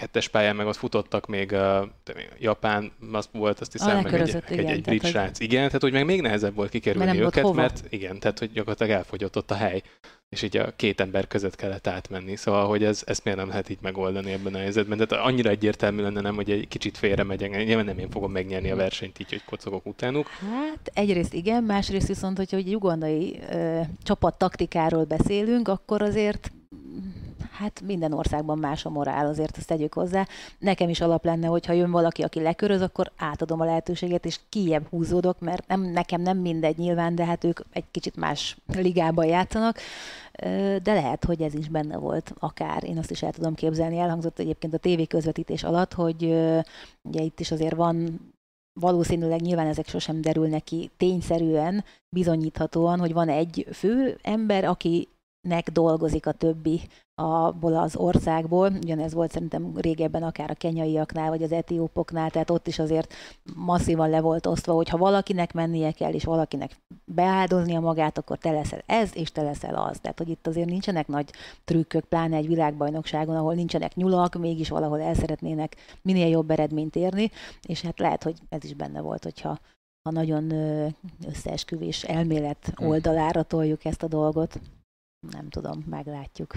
[SPEAKER 3] kettes pályán, meg ott futottak még uh, Japán, az volt, azt hiszem, meg egy, igen, egy, egy brit hogy... srác. Igen, tehát hogy meg még nehezebb volt kikerülni mert őket, mert igen, tehát hogy gyakorlatilag elfogyott ott a hely és így a két ember között kellett átmenni. Szóval, hogy ez, ezt miért nem lehet így megoldani ebben a helyzetben. Tehát annyira egyértelmű lenne, nem, hogy egy kicsit félre megyek. Nyilván nem én fogom megnyerni a versenyt így, hogy kocogok utánuk.
[SPEAKER 1] Hát egyrészt igen, másrészt viszont, hogyha egy ugandai ö, csapat taktikáról beszélünk, akkor azért hát minden országban más a morál, azért ezt tegyük hozzá. Nekem is alap lenne, hogy ha jön valaki, aki leköröz, akkor átadom a lehetőséget, és kiebb húzódok, mert nem, nekem nem mindegy nyilván, de hát ők egy kicsit más ligában játszanak, de lehet, hogy ez is benne volt akár. Én azt is el tudom képzelni. Elhangzott egyébként a tévé közvetítés alatt, hogy ugye itt is azért van valószínűleg nyilván ezek sosem derülnek ki tényszerűen, bizonyíthatóan, hogy van egy fő ember, aki nek dolgozik a többi abból az országból. Ugyanez volt szerintem régebben akár a kenyaiaknál, vagy az etiópoknál, tehát ott is azért masszívan le volt osztva, hogy ha valakinek mennie kell, és valakinek beáldoznia magát, akkor te leszel ez, és te leszel az. Tehát, hogy itt azért nincsenek nagy trükkök, pláne egy világbajnokságon, ahol nincsenek nyulak, mégis valahol el szeretnének minél jobb eredményt érni, és hát lehet, hogy ez is benne volt, hogyha ha nagyon összeesküvés elmélet hm. oldalára toljuk ezt a dolgot nem tudom, meglátjuk.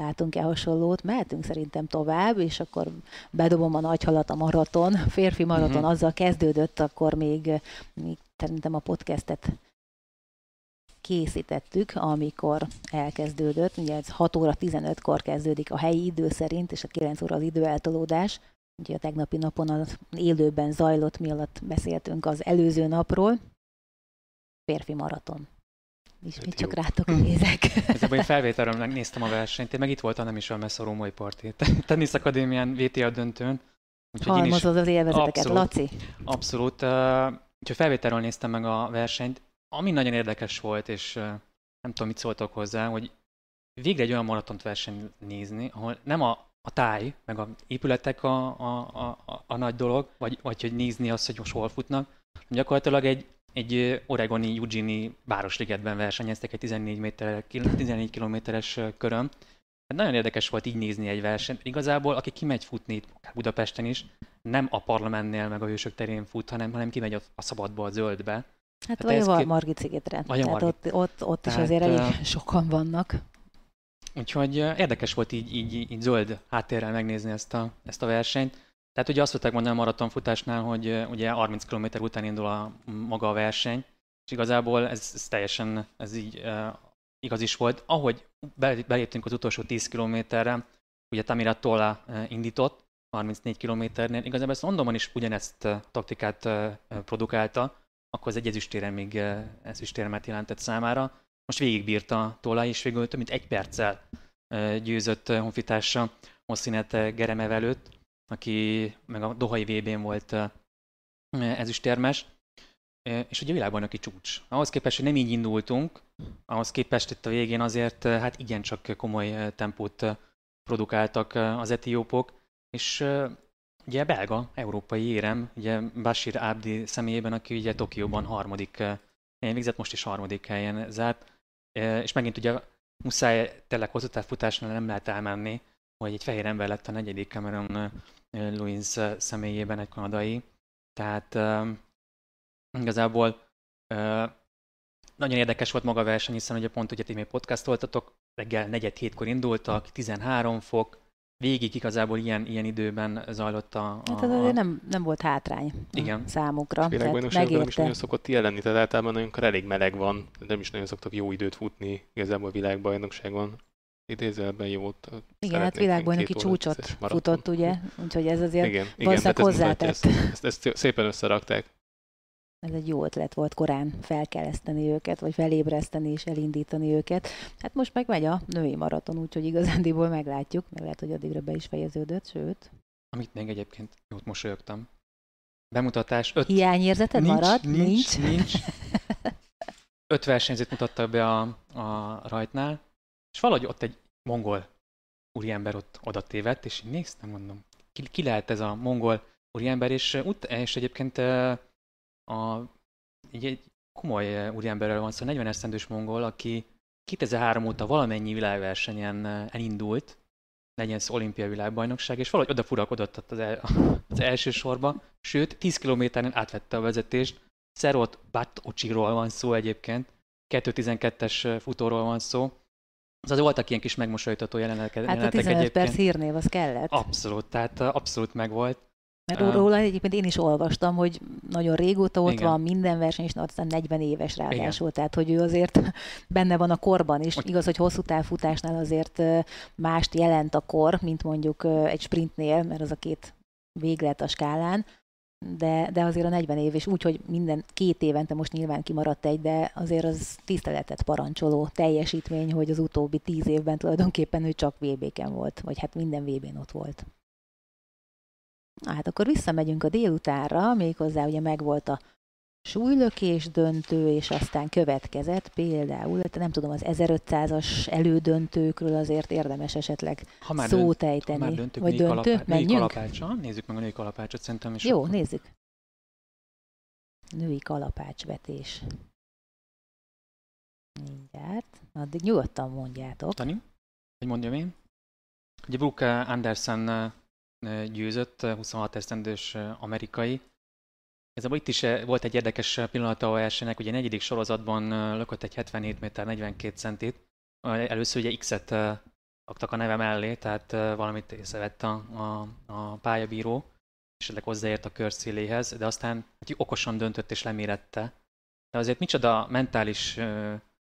[SPEAKER 1] Látunk-e hasonlót? Mehetünk szerintem tovább, és akkor bedobom a nagy halat a maraton. Férfi maraton mm-hmm. azzal kezdődött, akkor még, még szerintem a podcastet készítettük, amikor elkezdődött. Ugye ez 6 óra 15-kor kezdődik a helyi idő szerint, és a 9 óra az időeltolódás. Ugye a tegnapi napon az élőben zajlott, mi alatt beszéltünk az előző napról. Férfi maraton. Ismét hát csak jó. rátok nézek.
[SPEAKER 2] Ezzel én felvételről néztem a versenyt, én meg itt voltam nem is olyan messze a római parti. Tenisz Akadémián VTA döntőn.
[SPEAKER 1] Halmozod az élvezeteket, abszolút, Laci.
[SPEAKER 2] Abszolút. Uh, úgyhogy felvételről néztem meg a versenyt. Ami nagyon érdekes volt, és uh, nem tudom, mit szóltok hozzá, hogy végre egy olyan maratont verseny nézni, ahol nem a, a táj, meg a épületek a, a, a, a, a nagy dolog, vagy, vagy hogy nézni azt, hogy most hol futnak, gyakorlatilag egy egy oregoni Eugene városligetben versenyeztek egy 14, méter, 14 kilométeres körön. Hát nagyon érdekes volt így nézni egy versenyt. Igazából, aki kimegy futni Budapesten is, nem a parlamentnél meg a hősök terén fut, hanem, hanem kimegy a szabadba, a zöldbe.
[SPEAKER 1] Hát, hát vagy a ki... Margit szigetre. Vagy a Margit. Ott, ott, ott Tehát, is azért elég uh... sokan vannak.
[SPEAKER 2] Úgyhogy érdekes volt így, így, így zöld háttérrel megnézni ezt a, ezt a versenyt. Tehát ugye azt szokták mondani a maratonfutásnál, hogy ugye 30 km után indul a maga a verseny, és igazából ez, ez teljesen ez így uh, igaz is volt. Ahogy beléptünk az utolsó 10 kilométerre, ugye Tamira Tola indított, 34 kilométernél, igazából ezt Londonban is ugyanezt uh, taktikát produkálta, akkor az egy ezüstére még ezüstéremet jelentett számára. Most végigbírta Tola, és végül több mint egy perccel győzött honfitársa Mosszinet Geremev előtt aki meg a Dohai VB-n volt ezüstérmes, és ugye világbajnoki csúcs. Ahhoz képest, hogy nem így indultunk, ahhoz képest itt a végén azért hát igencsak komoly tempót produkáltak az etiópok, és ugye belga, európai érem, ugye Bashir Abdi személyében, aki ugye Tokióban harmadik helyen végzett, most is harmadik helyen zárt, és megint ugye muszáj tényleg hosszú futásnál nem lehet elmenni, hogy egy fehér ember lett a negyedik Cameron Louis személyében, egy kanadai. Tehát uh, igazából uh, nagyon érdekes volt maga a verseny, hiszen ugye pont ugye ti még podcastoltatok, reggel negyed hétkor indultak, 13 fok, végig igazából ilyen, ilyen időben zajlott a...
[SPEAKER 1] a hát ez azért nem, nem volt hátrány Igen. számukra.
[SPEAKER 3] És nem is nagyon szokott ilyen lenni, tehát általában olyankor elég meleg van, nem is nagyon szoktak jó időt futni igazából világbajnokságon idézelben jót.
[SPEAKER 1] Igen, hát világbajnoki csúcsot futott, ugye? Úgyhogy ez azért igen, igen, hát hozzátett.
[SPEAKER 3] Ezt, ezt, ezt, szépen összerakták.
[SPEAKER 1] Ez egy jó ötlet volt korán felkeleszteni őket, vagy felébreszteni és elindítani őket. Hát most meg megy a női maraton, úgyhogy igazándiból meglátjuk, meg lehet, hogy addigra be is fejeződött, sőt.
[SPEAKER 2] Amit még egyébként jót mosolyogtam. Bemutatás. Öt...
[SPEAKER 1] Hiányérzeted nincs, marad?
[SPEAKER 2] Nincs, nincs. nincs. öt versenyzőt mutattak be a, a rajtnál, és valahogy ott egy mongol úriember ott oda tévedt, és én néztem, mondom, ki, ki lehet ez a mongol úriember, és, ut- és egyébként a, egy, egy komoly úriemberről van szó, 40 esztendős mongol, aki 2003 óta valamennyi világversenyen elindult, legyen ez olimpiai világbajnokság, és valahogy oda furakodott az, el, az első sorba, sőt, 10 kilométeren átvette a vezetést. Szerot Batocsiról van szó egyébként, 2.12-es futóról van szó. Az voltak ilyen kis megmosolytató jelenetek,
[SPEAKER 1] hát a 15 egyébként. perc hírnév, az kellett.
[SPEAKER 2] Abszolút, tehát abszolút megvolt.
[SPEAKER 1] Mert róla egyébként én is olvastam, hogy nagyon régóta ott Igen. van, minden verseny, és aztán 40 éves ráadásul, Igen. tehát hogy ő azért benne van a korban is. Hogy... Igaz, hogy hosszú távfutásnál azért mást jelent a kor, mint mondjuk egy sprintnél, mert az a két véglet a skálán, de, de azért a 40 év, és úgy, hogy minden két évente most nyilván kimaradt egy, de azért az tiszteletet parancsoló teljesítmény, hogy az utóbbi tíz évben tulajdonképpen ő csak VB-ken volt, vagy hát minden VB-n ott volt. Hát akkor visszamegyünk a délutánra, méghozzá ugye megvolt a súlylökés döntő, és aztán következett például, nem tudom, az 1500-as elődöntőkről azért érdemes esetleg ha már szót dönt, ejteni. Ha már
[SPEAKER 2] döntük, Vagy döntő? Kalapá- Menjünk? Kalapácsa. Nézzük meg a női kalapácsot, szerintem is.
[SPEAKER 1] Jó, akkor... nézzük. Női kalapácsvetés. Mindjárt. Addig nyugodtan mondjátok.
[SPEAKER 2] Tani? Hogy mondjam én? Ugye Brooke Anderson győzött, 26 esztendős amerikai. Ez itt is volt egy érdekes pillanata a versenynek, ugye negyedik sorozatban lökött egy 77 méter 42 centit. Először ugye X-et aktak a neve mellé, tehát valamit észrevett a, a, a pályabíró, esetleg hozzáért a kör széléhez, de aztán okosan döntött és lemérette. De azért micsoda mentális,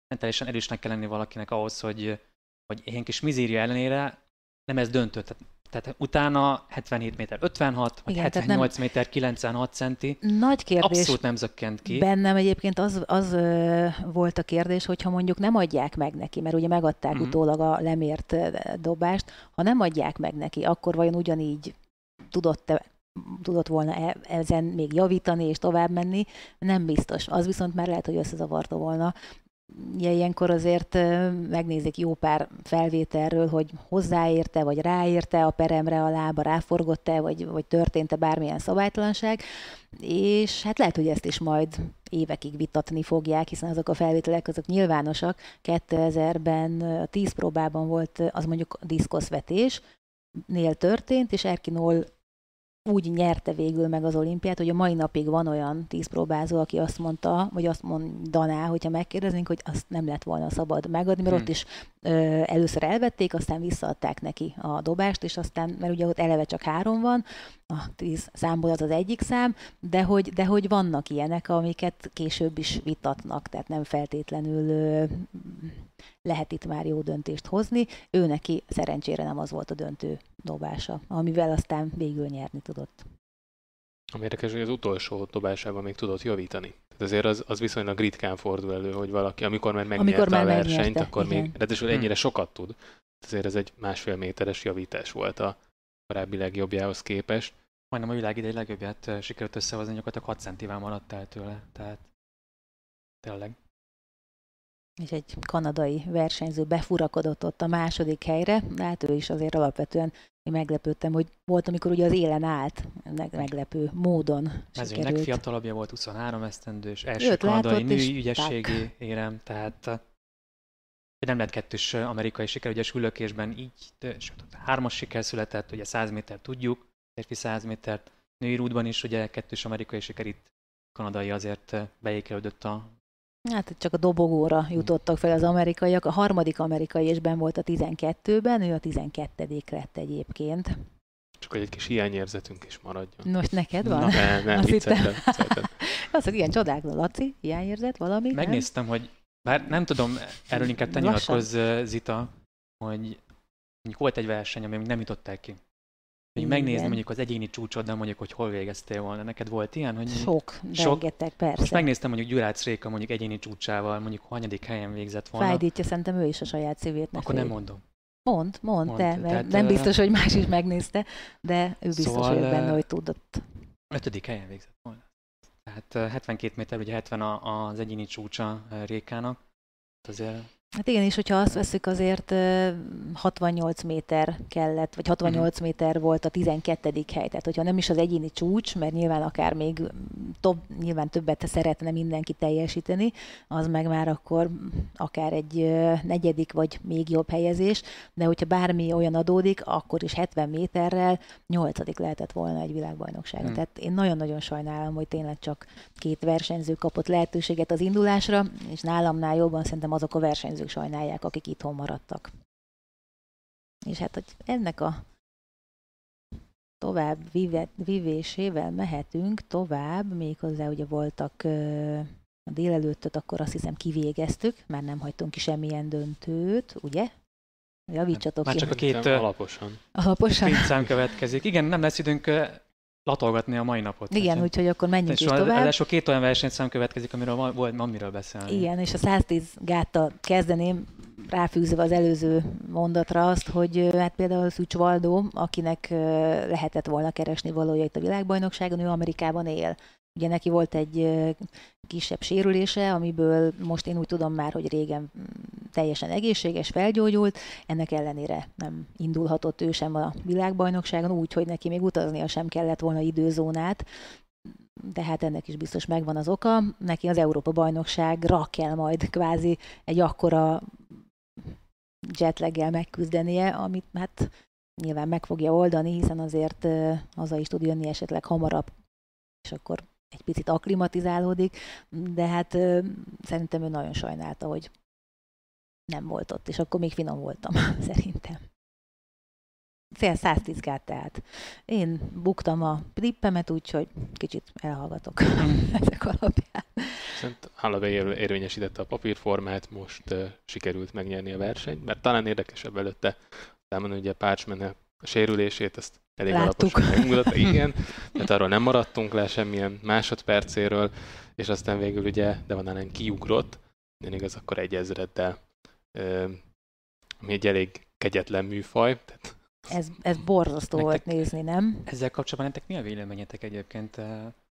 [SPEAKER 2] mentálisan erősnek kell lenni valakinek ahhoz, hogy, hogy ilyen kis mizéria ellenére nem ez döntött. Tehát tehát utána 77 méter 56, vagy Igen, 78 nem... méter 96 centi.
[SPEAKER 1] Nagy kérdés.
[SPEAKER 2] Abszolút nem zökkent ki.
[SPEAKER 1] Bennem egyébként az, az ö, volt a kérdés, hogy ha mondjuk nem adják meg neki, mert ugye megadták mm-hmm. utólag a lemért dobást, ha nem adják meg neki, akkor vajon ugyanígy tudott-e tudott volna e, ezen még javítani és tovább menni, nem biztos. Az viszont már lehet, hogy összezavarta volna ugye ilyenkor azért megnézik jó pár felvételről, hogy hozzáérte, vagy ráérte a peremre a lába, ráforgott-e, vagy, vagy történt-e bármilyen szabálytalanság, és hát lehet, hogy ezt is majd évekig vitatni fogják, hiszen azok a felvételek azok nyilvánosak. 2000-ben a 10 próbában volt az mondjuk diszkoszvetés, nél történt, és Erkinol úgy nyerte végül meg az olimpiát, hogy a mai napig van olyan tízpróbázó, aki azt mondta, vagy azt mondaná, hogyha megkérdeznénk, hogy azt nem lett volna szabad megadni, mert hmm. ott is ö, először elvették, aztán visszaadták neki a dobást, és aztán, mert ugye ott eleve csak három van, a tíz számból az az egyik szám, de hogy, de hogy vannak ilyenek, amiket később is vitatnak, tehát nem feltétlenül ö, lehet itt már jó döntést hozni. Ő neki szerencsére nem az volt a döntő dobása, amivel aztán végül nyerni tudott.
[SPEAKER 3] Ami érdekes, hogy az utolsó dobásában még tudott javítani. Tehát azért az, az viszonylag ritkán fordul elő, hogy valaki, amikor már megnyerte amikor már a versenyt, megnyerte, akkor igen. még, ráadásul ennyire hmm. sokat tud. Azért ez egy másfél méteres javítás volt a korábbi legjobbjához képest.
[SPEAKER 2] Majdnem a világ idei legjobbját sikerült összehozni, gyakorlatilag 6 centivel maradt el tőle, tehát tényleg
[SPEAKER 1] és egy kanadai versenyző befurakodott ott a második helyre, de hát ő is azért alapvetően én meglepődtem, hogy volt, amikor ugye az élen állt, meglepő módon
[SPEAKER 2] Mezőnynek fiatalabbja volt, 23 esztendős, első Őt kanadai női ügyességi érem, tehát nem lett kettős amerikai siker, ugye sülökésben így, sőt, hármas siker született, ugye 100 méter tudjuk, férfi 100 métert, női rúdban is ugye kettős amerikai siker itt kanadai azért beékelődött a
[SPEAKER 1] Hát csak a dobogóra jutottak fel az amerikaiak. A harmadik amerikai és ben volt a 12-ben, ő a 12 lett egyébként.
[SPEAKER 3] Csak hogy egy kis hiányérzetünk is maradjon.
[SPEAKER 1] Most neked van?
[SPEAKER 3] Na, nem, nem, Azt vicceltem,
[SPEAKER 1] Az, hogy ilyen csodák, Laci, hiányérzet valami?
[SPEAKER 2] Megnéztem, nem? hogy bár nem tudom, erről inkább te nyilatkozz, Zita, hogy mondjuk volt egy verseny, ami nem jutották ki. Még megnézni mondjuk az egyéni csúcsod, de mondjuk, hogy hol végeztél volna. Neked volt ilyen? Hogy
[SPEAKER 1] sok, sok, rengeteg, persze.
[SPEAKER 2] Most megnéztem mondjuk Gyurács Réka mondjuk egyéni csúcsával, mondjuk hanyadik helyen végzett volna.
[SPEAKER 1] Fájdítja, szerintem ő is a saját szívét.
[SPEAKER 2] Akkor nem mondom.
[SPEAKER 1] Mond, mond, mond de, tehát, nem biztos, hogy más is megnézte, de ő biztos szóval, hogy benne, hogy tudott.
[SPEAKER 2] Ötödik helyen végzett volna. Tehát 72 méter, ugye 70 az egyéni csúcsa Rékának. Azért
[SPEAKER 1] Hát igen, és hogyha azt veszük, azért 68 méter kellett, vagy 68 uh-huh. Mhm. méter volt a 12. hely. Tehát, hogyha nem is az egyéni csúcs, mert nyilván akár még több, nyilván többet szeretne mindenki teljesíteni, az meg már akkor akár egy negyedik, vagy még jobb helyezés, de hogyha bármi olyan adódik, akkor is 70 méterrel 8. lehetett volna egy világbajnokság. Uh-huh. Tehát én nagyon-nagyon sajnálom, hogy tényleg csak két versenyző kapott lehetőséget az indulásra, és nálamnál jobban szerintem azok a versenyzők, versenyzők sajnálják, akik itthon maradtak. És hát, hogy ennek a tovább vivésével mehetünk tovább, méghozzá ugye voltak a délelőttöt, akkor azt hiszem kivégeztük, mert nem hagytunk ki semmilyen döntőt, ugye? Javítsatok
[SPEAKER 2] Már
[SPEAKER 1] ki.
[SPEAKER 2] csak a két
[SPEAKER 3] alaposan.
[SPEAKER 1] Alaposan.
[SPEAKER 2] Két szám következik. Igen, nem lesz időnk latolgatni a mai napot.
[SPEAKER 1] Igen, hát, úgyhogy akkor menjünk is tovább.
[SPEAKER 2] Ráadásul két olyan versenyszám következik, amiről van, van miről beszélni.
[SPEAKER 1] Igen, és a 110 gáttal kezdeném, ráfűzve az előző mondatra azt, hogy hát például Szücs Valdó, akinek lehetett volna keresni valója itt a világbajnokságon, ő Amerikában él. Ugye neki volt egy kisebb sérülése, amiből most én úgy tudom már, hogy régen mm, teljesen egészséges, felgyógyult, ennek ellenére nem indulhatott ő sem a világbajnokságon, úgy, hogy neki még utaznia sem kellett volna időzónát, de hát ennek is biztos megvan az oka. Neki az Európa bajnokságra kell majd kvázi egy akkora jetleggel megküzdenie, amit hát nyilván meg fogja oldani, hiszen azért haza is tud jönni esetleg hamarabb, és akkor egy picit aklimatizálódik, de hát ö, szerintem ő nagyon sajnálta, hogy nem volt ott, és akkor még finom voltam, szerintem. Fél 110 gát tehát. Én buktam a trippemet, úgyhogy kicsit elhallgatok ezek alapján.
[SPEAKER 3] Szerint Halloway érvényesítette a papírformát, most uh, sikerült megnyerni a versenyt, mert talán érdekesebb előtte számon ugye Parchman a sérülését, ezt elég
[SPEAKER 1] Láttuk.
[SPEAKER 3] alaposan megmutatta, igen, tehát arról nem maradtunk le semmilyen másodpercéről, és aztán végül ugye de nem kiugrott, nem igaz, akkor egy ezreddel, ami egy elég kegyetlen műfaj. Tehát
[SPEAKER 1] ez, ez borzasztó nektek, volt nézni, nem?
[SPEAKER 2] Ezzel kapcsolatban nektek mi a véleményetek egyébként?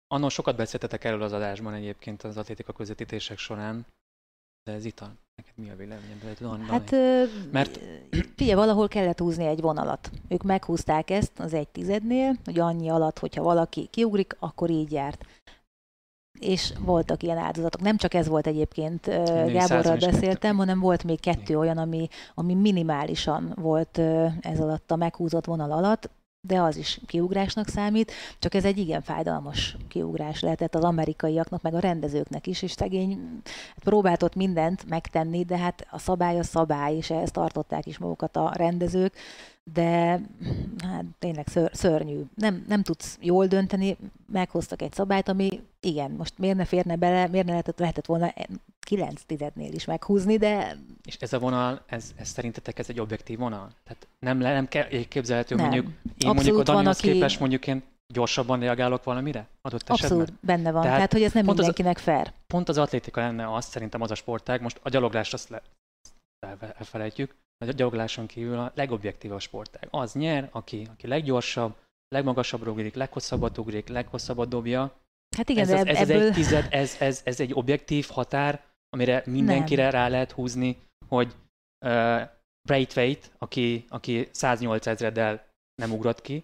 [SPEAKER 2] Annon sokat beszéltetek erről az adásban egyébként az atlétika közvetítések során, de ez itt a, neked mi a véleményed?
[SPEAKER 1] Hát, mert figyelj, valahol kellett húzni egy vonalat. Ők meghúzták ezt az egy tizednél, hogy annyi alatt, hogyha valaki kiugrik, akkor így járt. És voltak ilyen áldozatok. Nem csak ez volt egyébként, Gáborral beszéltem, hanem volt még kettő olyan, ami, ami minimálisan volt ez alatt a meghúzott vonal alatt, de az is kiugrásnak számít, csak ez egy igen fájdalmas kiugrás lehetett az amerikaiaknak, meg a rendezőknek is, és szegény próbált ott mindent megtenni, de hát a szabály a szabály, és ehhez tartották is magukat a rendezők, de hát tényleg ször, szörnyű. Nem, nem tudsz jól dönteni, meghoztak egy szabályt, ami igen, most miért ne férne bele, miért ne lehetett, lehetett volna 9 tizednél is meghúzni, de...
[SPEAKER 2] És ez a vonal, ez, ez szerintetek ez egy objektív vonal? Tehát nem, nem kell, képzelhető, nem. mondjuk én Abszolút mondjuk a Danihoz aki... képest mondjuk én gyorsabban reagálok valamire adott
[SPEAKER 1] Abszolút,
[SPEAKER 2] esetben?
[SPEAKER 1] benne van. Tehát, Tehát hogy ez nem mindenkinek
[SPEAKER 2] az,
[SPEAKER 1] fair.
[SPEAKER 2] Pont az atlétika lenne az, szerintem az a sportág, most a gyaloglást azt le, elfelejtjük, a gyalogláson kívül a legobjektívabb sportág. Az nyer, aki, aki leggyorsabb, legmagasabb ugrik, leghosszabbat ugrik, leghosszabbat dobja.
[SPEAKER 1] Hát igen,
[SPEAKER 2] ez,
[SPEAKER 1] de
[SPEAKER 2] ez, ebből... ez, egy tized, ez, ez, ez egy objektív határ, amire mindenkire nem. rá lehet húzni, hogy uh, Braithwaite, aki, aki 108 ezreddel nem ugrott ki,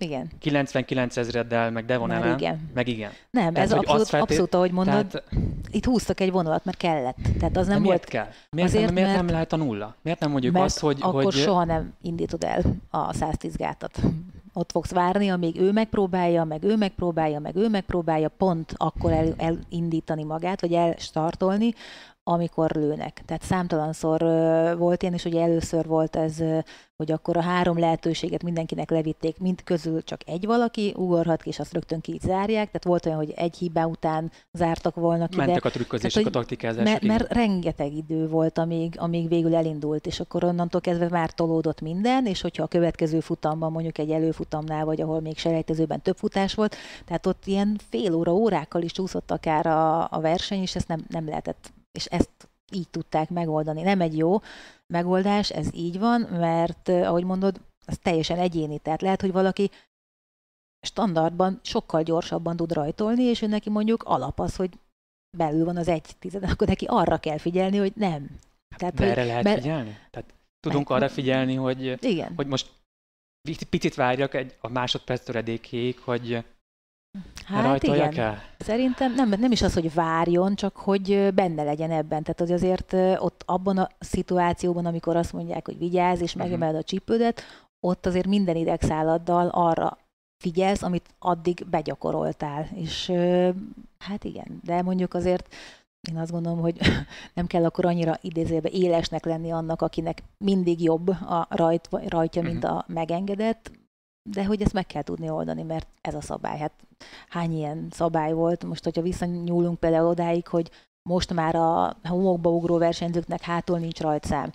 [SPEAKER 1] igen.
[SPEAKER 2] 99 ezreddel, meg Devon Ellen, igen. meg igen.
[SPEAKER 1] Nem, tehát, ez abszolút, feltél... abszolút, ahogy mondod, tehát... itt húztak egy vonalat, mert kellett. Tehát az nem
[SPEAKER 2] De
[SPEAKER 1] volt...
[SPEAKER 2] miért kell? Miért, Azért, nem, miért mert... nem lehet a nulla? Miért nem mondjuk
[SPEAKER 1] mert
[SPEAKER 2] azt, hogy...
[SPEAKER 1] akkor
[SPEAKER 2] hogy...
[SPEAKER 1] soha nem indítod el a 110 gátat. Ott fogsz várni, amíg ő megpróbálja, meg ő megpróbálja, meg ő megpróbálja, pont akkor el, elindítani magát, vagy elstartolni, amikor lőnek. Tehát számtalanszor volt ilyen, és ugye először volt ez, hogy akkor a három lehetőséget mindenkinek levitték, mint közül csak egy valaki ugorhat ki, és azt rögtön ki zárják. Tehát volt olyan, hogy egy hibá után zártak volna ki.
[SPEAKER 2] Mentek de, a trükközések, a taktikázások.
[SPEAKER 1] Mert, mert rengeteg idő volt, amíg, amíg végül elindult, és akkor onnantól kezdve már tolódott minden, és hogyha a következő futamban, mondjuk egy előfutamnál, vagy ahol még selejtezőben több futás volt, tehát ott ilyen fél óra, órákkal is csúszott akár a, a verseny, és ezt nem, nem lehetett és ezt így tudták megoldani. Nem egy jó megoldás, ez így van, mert ahogy mondod, az teljesen egyéni. Tehát lehet, hogy valaki standardban sokkal gyorsabban tud rajtolni, és ő neki mondjuk alap az, hogy belül van az egy tized, akkor neki arra kell figyelni, hogy nem.
[SPEAKER 2] Tehát, De hogy, erre lehet mert... figyelni? Tehát tudunk meg... arra figyelni, hogy,
[SPEAKER 1] Igen.
[SPEAKER 2] hogy most picit várjak egy, a másodperc töredékéig, hogy Hát igen. El?
[SPEAKER 1] Szerintem nem, nem is az, hogy várjon, csak hogy benne legyen ebben. Tehát hogy azért ott abban a szituációban, amikor azt mondják, hogy vigyázz és mhm. megemeled a csípődet, ott azért minden idegszálladdal arra figyelsz, amit addig begyakoroltál. És hát igen, de mondjuk azért én azt gondolom, hogy nem kell akkor annyira idézőbe élesnek lenni annak, akinek mindig jobb a rajt, rajtja, mint mhm. a megengedett, de hogy ezt meg kell tudni oldani, mert ez a szabály. Hát hány ilyen szabály volt? Most, hogyha visszanyúlunk például odáig, hogy most már a homokba ugró versenyzőknek hátul nincs rajtszám.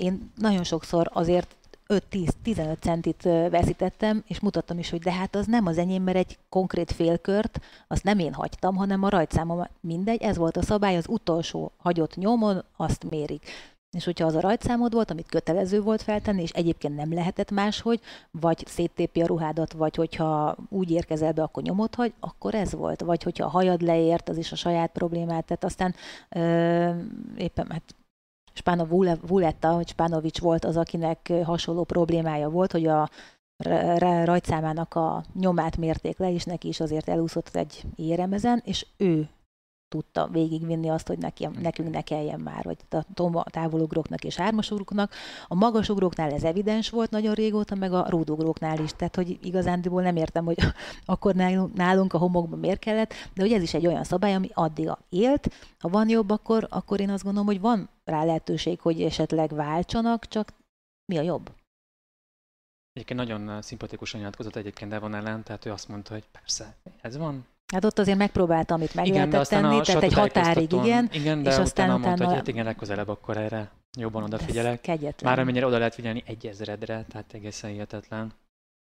[SPEAKER 1] Én nagyon sokszor azért 5-10-15 centit veszítettem, és mutattam is, hogy de hát az nem az enyém, mert egy konkrét félkört, azt nem én hagytam, hanem a rajtszámom mindegy, ez volt a szabály, az utolsó hagyott nyomon, azt mérik. És hogyha az a rajtszámod volt, amit kötelező volt feltenni, és egyébként nem lehetett máshogy, vagy széttépi a ruhádat, vagy hogyha úgy érkezel be, akkor nyomot hagy, akkor ez volt. Vagy hogyha a hajad leért, az is a saját problémát. Tehát aztán ö, éppen, hát Spánov Vuletta, vagy Spánovics volt az, akinek hasonló problémája volt, hogy a rajtszámának a nyomát mérték le, és neki is azért elúszott egy éremezen, és ő tudta végigvinni azt, hogy neki, nekünk ne kelljen már, vagy a tomba távolugróknak és hármasugróknak. A magasugróknál ez evidens volt nagyon régóta, meg a rúdugróknál is. Tehát, hogy igazándiból nem értem, hogy akkor nálunk a homokban miért kellett, de hogy ez is egy olyan szabály, ami addig élt. Ha van jobb, akkor, akkor én azt gondolom, hogy van rá lehetőség, hogy esetleg váltsanak, csak mi a jobb?
[SPEAKER 2] Egyébként nagyon szimpatikusan nyilatkozott egyébként Devon ellen, tehát ő azt mondta, hogy persze, ez van,
[SPEAKER 1] Hát ott azért megpróbálta, amit meg igen, lehetett tenni, tehát egy határig, igen.
[SPEAKER 2] Igen, de és aztán utána, mondta, hogy hát igen, legközelebb akkor erre jobban odafigyelek.
[SPEAKER 1] Kegyetlen.
[SPEAKER 2] Már amennyire oda lehet figyelni egy ezredre, tehát egészen hihetetlen.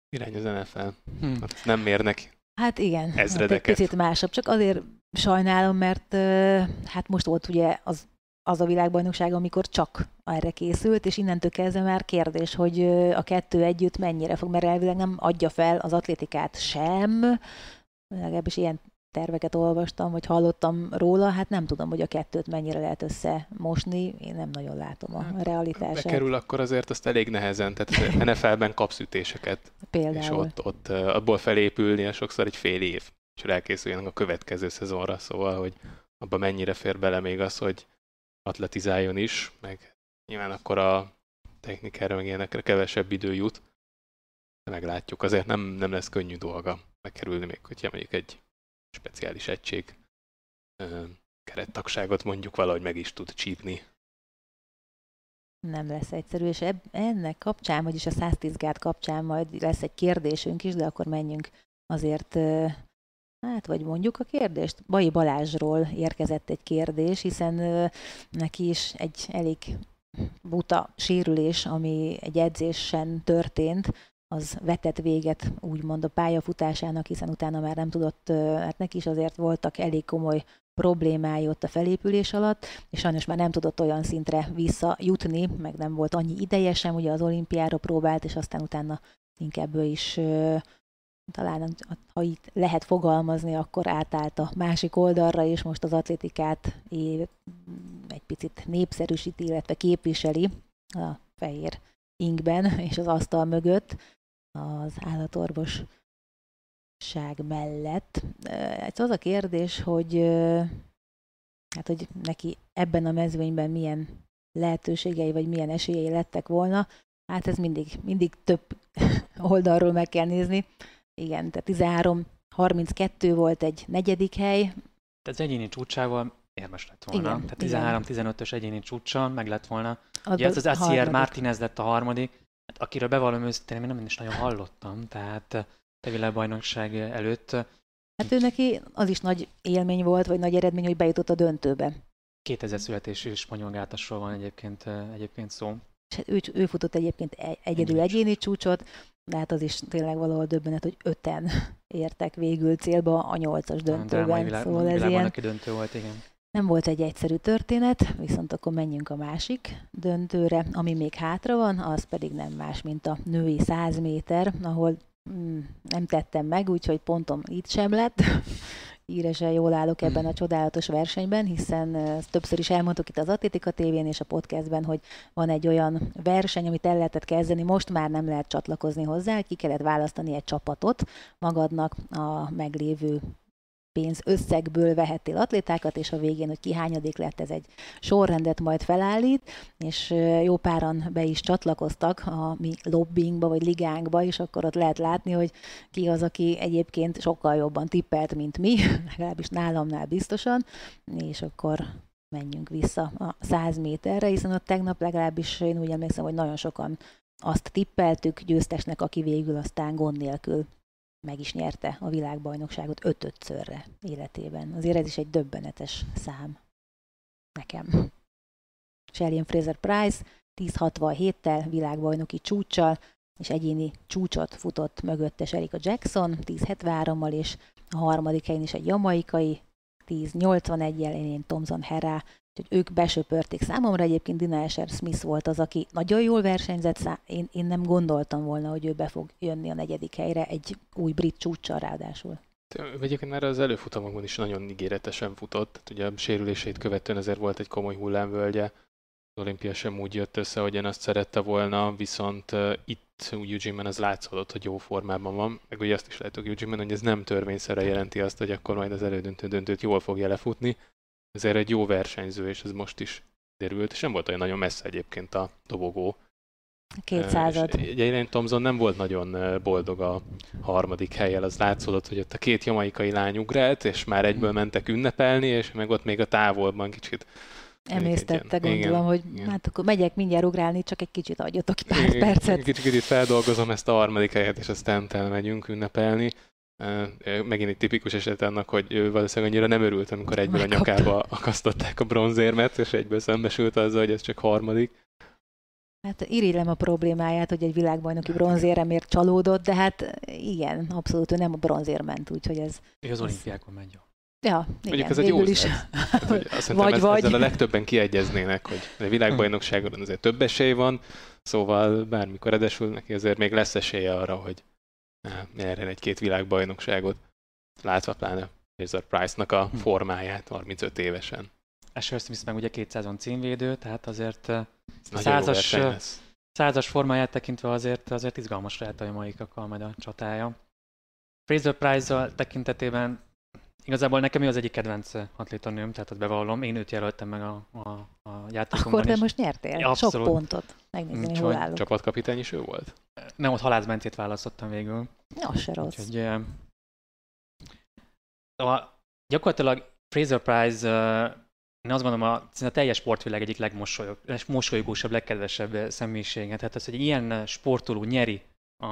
[SPEAKER 3] Irány az NFL. Hm. Hát nem mérnek
[SPEAKER 1] Hát igen,
[SPEAKER 3] ezredeket. Hát
[SPEAKER 1] egy picit másabb, csak azért sajnálom, mert hát most volt ugye az, az a világbajnokság, amikor csak erre készült, és innentől kezdve már kérdés, hogy a kettő együtt mennyire fog, mert elvileg nem adja fel az atlétikát sem, legalábbis ilyen terveket olvastam, vagy hallottam róla, hát nem tudom, hogy a kettőt mennyire lehet összemosni, én nem nagyon látom a hát, realitását.
[SPEAKER 3] Bekerül akkor azért azt elég nehezen, tehát NFL-ben kapsz ütéseket, Például. és ott, ott abból felépülni sokszor egy fél év, és elkészüljenek a következő szezonra, szóval, hogy abba mennyire fér bele még az, hogy atletizáljon is, meg nyilván akkor a technikára, meg ilyenekre kevesebb idő jut, meglátjuk, azért nem, nem lesz könnyű dolga megkerülni, még hogyha mondjuk egy speciális egység kerettagságot mondjuk valahogy meg is tud csípni.
[SPEAKER 1] Nem lesz egyszerű, és eb- ennek kapcsán, vagyis a 110 gát kapcsán majd lesz egy kérdésünk is, de akkor menjünk azért, hát vagy mondjuk a kérdést. Bai Balázsról érkezett egy kérdés, hiszen neki is egy elég buta sérülés, ami egy edzésen történt, az vetett véget úgymond a pályafutásának, hiszen utána már nem tudott, hát neki is azért voltak elég komoly problémái ott a felépülés alatt, és sajnos már nem tudott olyan szintre visszajutni, meg nem volt annyi ideje sem, ugye az olimpiára próbált, és aztán utána inkább ő is talán, ha itt lehet fogalmazni, akkor átállt a másik oldalra, és most az atlétikát egy picit népszerűsíti, illetve képviseli a fehér inkben és az asztal mögött az állatorvosság mellett. Ez az a kérdés, hogy hát, hogy neki ebben a mezőnyben milyen lehetőségei, vagy milyen esélyei lettek volna, hát ez mindig, mindig több oldalról meg kell nézni. Igen, tehát 13-32 volt egy negyedik hely.
[SPEAKER 2] Tehát az egyéni csúcsával érmes lett volna. Igen, Tehát 13-15-ös egyéni csúccsal meg lett volna. Ugye ez az Acier Martinez lett a harmadik, hát akiről bevallom őszintén, én nem is nagyon hallottam, tehát a világbajnokság előtt.
[SPEAKER 1] Hát ő neki az is nagy élmény volt, vagy nagy eredmény, hogy bejutott a döntőbe.
[SPEAKER 2] 2000 születésű spanyol gátasról van egyébként, egyébként szó.
[SPEAKER 1] És hát ő, ő futott egyébként egyedül egyéni csúcsot, de hát az is tényleg valahol döbbenet, hogy öten értek végül célba a nyolcas döntőben. Világ, szóval ez ilyen...
[SPEAKER 2] döntő volt, igen.
[SPEAKER 1] Nem volt egy egyszerű történet, viszont akkor menjünk a másik döntőre, ami még hátra van, az pedig nem más, mint a női 100 méter, ahol mm, nem tettem meg, úgyhogy pontom itt sem lett. híresen jól állok ebben a csodálatos versenyben, hiszen többször is elmondtuk itt az Atlétika tévén és a podcastben, hogy van egy olyan verseny, amit el lehetett kezdeni, most már nem lehet csatlakozni hozzá, ki kellett választani egy csapatot magadnak a meglévő pénz összegből vehettél atlétákat, és a végén, hogy ki hányadik lett, ez egy sorrendet majd felállít, és jó páran be is csatlakoztak a mi lobbyingba, vagy ligánkba, és akkor ott lehet látni, hogy ki az, aki egyébként sokkal jobban tippelt, mint mi, legalábbis nálamnál biztosan, és akkor menjünk vissza a 100 méterre, hiszen ott tegnap legalábbis én úgy emlékszem, hogy nagyon sokan azt tippeltük győztesnek, aki végül aztán gond nélkül meg is nyerte a világbajnokságot ötötszörre életében. Azért ez is egy döbbenetes szám nekem. Shelly Fraser Price 10.67-tel világbajnoki csúccsal, és egyéni csúcsot futott mögötte Erika Jackson 10.73-mal, és a harmadik helyen is egy jamaikai 10.81-jel, én Thomson Herá Úgyhogy ők besöpörték. Számomra egyébként Dina Esher Smith volt az, aki nagyon jól versenyzett, én, én nem gondoltam volna, hogy ő be fog jönni a negyedik helyre egy új brit csúccsal ráadásul.
[SPEAKER 3] Egyébként már az előfutamokban is nagyon ígéretesen futott, tehát ugye a sérülését követően ezért volt egy komoly hullámvölgye. Az olimpia sem úgy jött össze, hogy én azt szerette volna, viszont itt Eugene-ben az látszódott, hogy jó formában van, meg ugye azt is látjuk Eugene-ben, hogy ez nem törvényszerre jelenti azt, hogy akkor majd az elődöntő döntőt jól fogja lefutni, ezért egy jó versenyző, és ez most is derült, és nem volt olyan nagyon messze egyébként a dobogó.
[SPEAKER 1] 200
[SPEAKER 3] Egyébként Thomson nem volt nagyon boldog a harmadik helyel, az látszódott, hogy ott a két jamaikai lány ugrált, és már egyből mentek ünnepelni, és meg ott még a távolban kicsit
[SPEAKER 1] Emésztette, gondolom, igen, hogy igen. hát akkor megyek mindjárt ugrálni, csak egy kicsit adjatok pár igen, percet.
[SPEAKER 3] Kicsit, kicsit feldolgozom ezt a harmadik helyet, és aztán megyünk ünnepelni. Megint egy tipikus eset annak, hogy ő valószínűleg annyira nem örült, amikor egyből Megkapta. a nyakába akasztották a bronzérmet, és egyből szembesült azzal, hogy ez csak harmadik.
[SPEAKER 1] Hát irigylem a problémáját, hogy egy világbajnoki bronzéremért csalódott, de hát igen, abszolút ő nem a bronzér ment, úgyhogy ez...
[SPEAKER 2] Ő az olimpiákon megy jó.
[SPEAKER 1] Ja, igen,
[SPEAKER 3] Mondjuk ez egy jó is. Hát, hogy azt vagy, ez, vagy. Ezzel a legtöbben kiegyeznének, hogy a világbajnokságon azért több esély van, szóval bármikor edesül neki, azért még lesz esélye arra, hogy nyerjen egy-két világbajnokságot, látva pláne Fraser Price-nak a hm. formáját 35 évesen.
[SPEAKER 2] Asher Smith meg ugye 200-on címvédő, tehát azért százas, százas formáját tekintve azért, azért izgalmas lehet a maikakkal majd a csatája. Fraser Price tekintetében Igazából nekem ő az egyik kedvenc atlétanőm, tehát azt bevallom. Én őt jelöltem meg a, a, a játékomban
[SPEAKER 1] Akkor te most nyertél Abszolút. sok pontot. Megnézni, hol állok.
[SPEAKER 3] Csapatkapitány is ő volt?
[SPEAKER 2] Nem, ott halászbencét választottam végül.
[SPEAKER 1] Ja, se rossz. Úgyhogy,
[SPEAKER 2] a, gyakorlatilag Fraser Price én azt gondolom, a, a teljes sportvilág egyik legmosolygósabb, legkedvesebb személyisége. Tehát az, hogy egy ilyen sportoló nyeri a,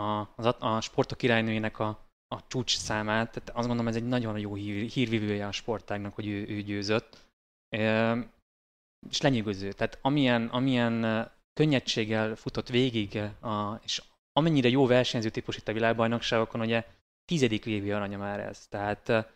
[SPEAKER 2] a, az, a sportok királynőjének a, a csúcs számát, tehát azt gondolom ez egy nagyon jó hír, hírvivője a sportágnak, hogy ő, ő győzött. E, és lenyűgöző. Tehát amilyen, amilyen könnyedséggel futott végig, a, és amennyire jó versenyző típus itt a világbajnokságokon, ugye tizedik lévi aranya már ez. Tehát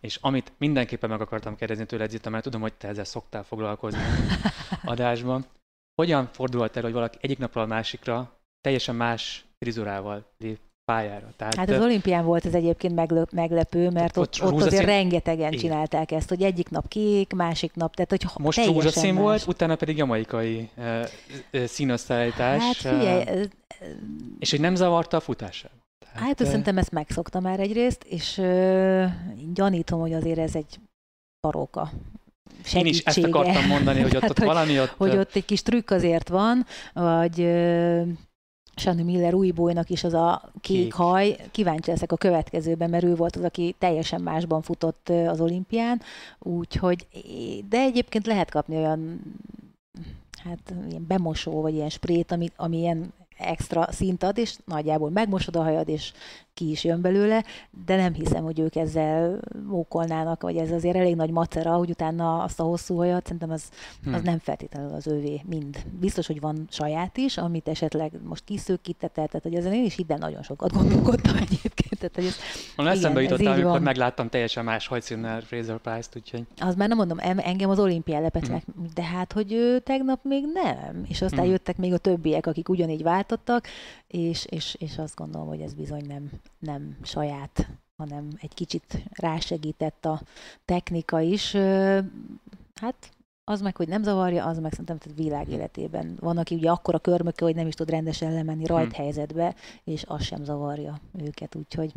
[SPEAKER 2] és amit mindenképpen meg akartam kérdezni tőled, Zita, mert tudom, hogy te ezzel szoktál foglalkozni adásban. Hogyan fordulhat el, hogy valaki egyik napról a másikra teljesen más frizurával lép pályára.
[SPEAKER 1] Tehát, hát az olimpián volt ez egyébként meglep, meglepő, mert ott, ott, ott azért rengetegen Igen. csinálták ezt, hogy egyik nap kék, másik nap, tehát hogy
[SPEAKER 2] Most rózsaszín más. volt, utána pedig jamaikai uh, uh, színosztálytás. Hát figyelj, uh, és hogy nem zavarta a futását.
[SPEAKER 1] Tehát, hát szerintem ezt megszokta már egyrészt, és uh, gyanítom, hogy azért ez egy paróka
[SPEAKER 2] Én is ezt akartam mondani, hogy ott, hát, ott valami ott...
[SPEAKER 1] Hogy ott egy kis trükk azért van, vagy Shannon Miller újbólynak is az a kék, kék haj. Kíváncsi leszek a következőben, mert ő volt az, aki teljesen másban futott az olimpián, úgyhogy, de egyébként lehet kapni olyan hát ilyen bemosó, vagy ilyen sprét, ami, ami ilyen extra szint ad, és nagyjából megmosod a hajad, és ki is jön belőle, de nem hiszem, hogy ők ezzel mókolnának, vagy ez azért elég nagy macera, hogy utána azt a hosszú hajat, szerintem az, az hmm. nem feltétlenül az ővé mind. Biztos, hogy van saját is, amit esetleg most kiszőkítetett, tehát hogy ezen én is ide nagyon sokat gondolkodtam egyébként. Tehát, hogy ez,
[SPEAKER 2] Van eszembe jutott, amikor van. megláttam teljesen más hajszínnel Fraser Price-t, úgyhogy...
[SPEAKER 1] Az már nem mondom, engem az olimpián lepett hmm. meg, de hát, hogy ő tegnap még nem. És aztán hmm. jöttek még a többiek, akik ugyanígy váltottak, és, és, és azt gondolom, hogy ez bizony nem, nem saját hanem egy kicsit rásegített a technika is. Hát az meg, hogy nem zavarja, az meg szerintem tehát világ életében. Van, aki ugye akkora körmöke, hogy nem is tud rendesen lemenni rajt hmm. helyzetbe, és az sem zavarja őket, úgyhogy...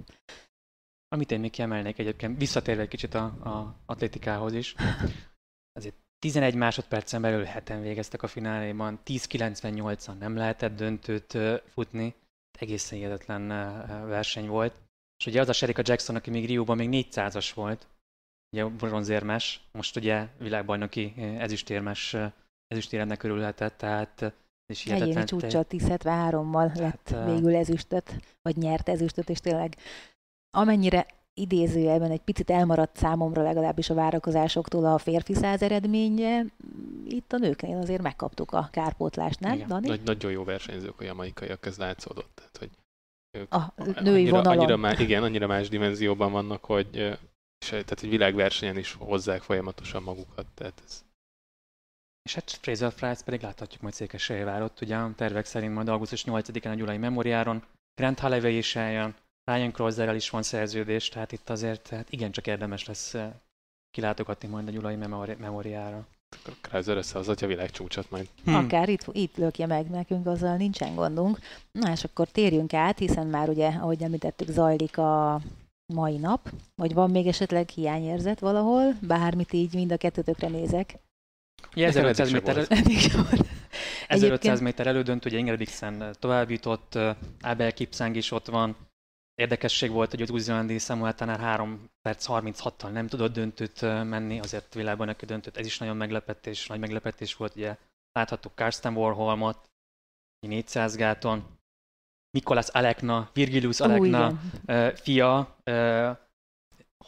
[SPEAKER 2] Amit én még kiemelnék egyébként, visszatérve egy kicsit a, a atlétikához is, azért 11 másodpercen belül heten végeztek a fináléban, 10.98-an nem lehetett döntőt futni, egészen hihetetlen verseny volt. És ugye az a Sherika Jackson, aki még Rióban még 400-as volt, ugye bronzérmes, most ugye világbajnoki ezüstérmes, ezüstéremnek körülhetett, tehát
[SPEAKER 1] és Egyéni csúcsa 1073-mal lett végül ezüstöt, vagy nyert ezüstöt, és tényleg amennyire idézőjelben egy picit elmaradt számomra legalábbis a várakozásoktól a férfi száz eredménye. Itt a nőknél azért megkaptuk a kárpótlást, nem, Igen. Dani?
[SPEAKER 3] Nagy, nagyon jó versenyzők a jamaikaiak, ez látszódott. Tehát, hogy
[SPEAKER 1] ők a női annyira, vonalon.
[SPEAKER 3] Annyira más, igen, annyira más dimenzióban vannak, hogy, és, tehát egy világversenyen is hozzák folyamatosan magukat. Tehát ez...
[SPEAKER 2] És hát Fraser Price pedig láthatjuk majd Székesfehérvárot, ugye a tervek szerint majd augusztus 8-án a Gyulai Memoriáron, Grant Holloway is eljön, Ryan Crozerrel is van szerződés, tehát itt azért hát igencsak érdemes lesz eh, kilátogatni majd a Gyulai memori- memoriára.
[SPEAKER 3] Akkor Krauser összehozatja a világ csúcsot majd.
[SPEAKER 1] Hmm. Akár itt, itt lökje meg nekünk, azzal nincsen gondunk. Na és akkor térjünk át, hiszen már ugye, ahogy említettük, zajlik a mai nap, vagy van még esetleg hiányérzet valahol, bármit így mind a kettőtökre nézek.
[SPEAKER 2] Ugye 1500 méter, 1500 méter elődönt, ugye Ingebrigtsen tovább jutott, eh, Abel Kipsang is ott van, Érdekesség volt, hogy az új-zélandi Samuel Tanner 3 perc 36-tal nem tudott döntőt menni, azért világban neki döntőt, ez is nagyon meglepetés, nagy meglepetés volt, ugye. Láthattuk Karsten Warholmot, 400 gáton, Mikolas Alekna, Virgilius Alekna uh, fia, uh,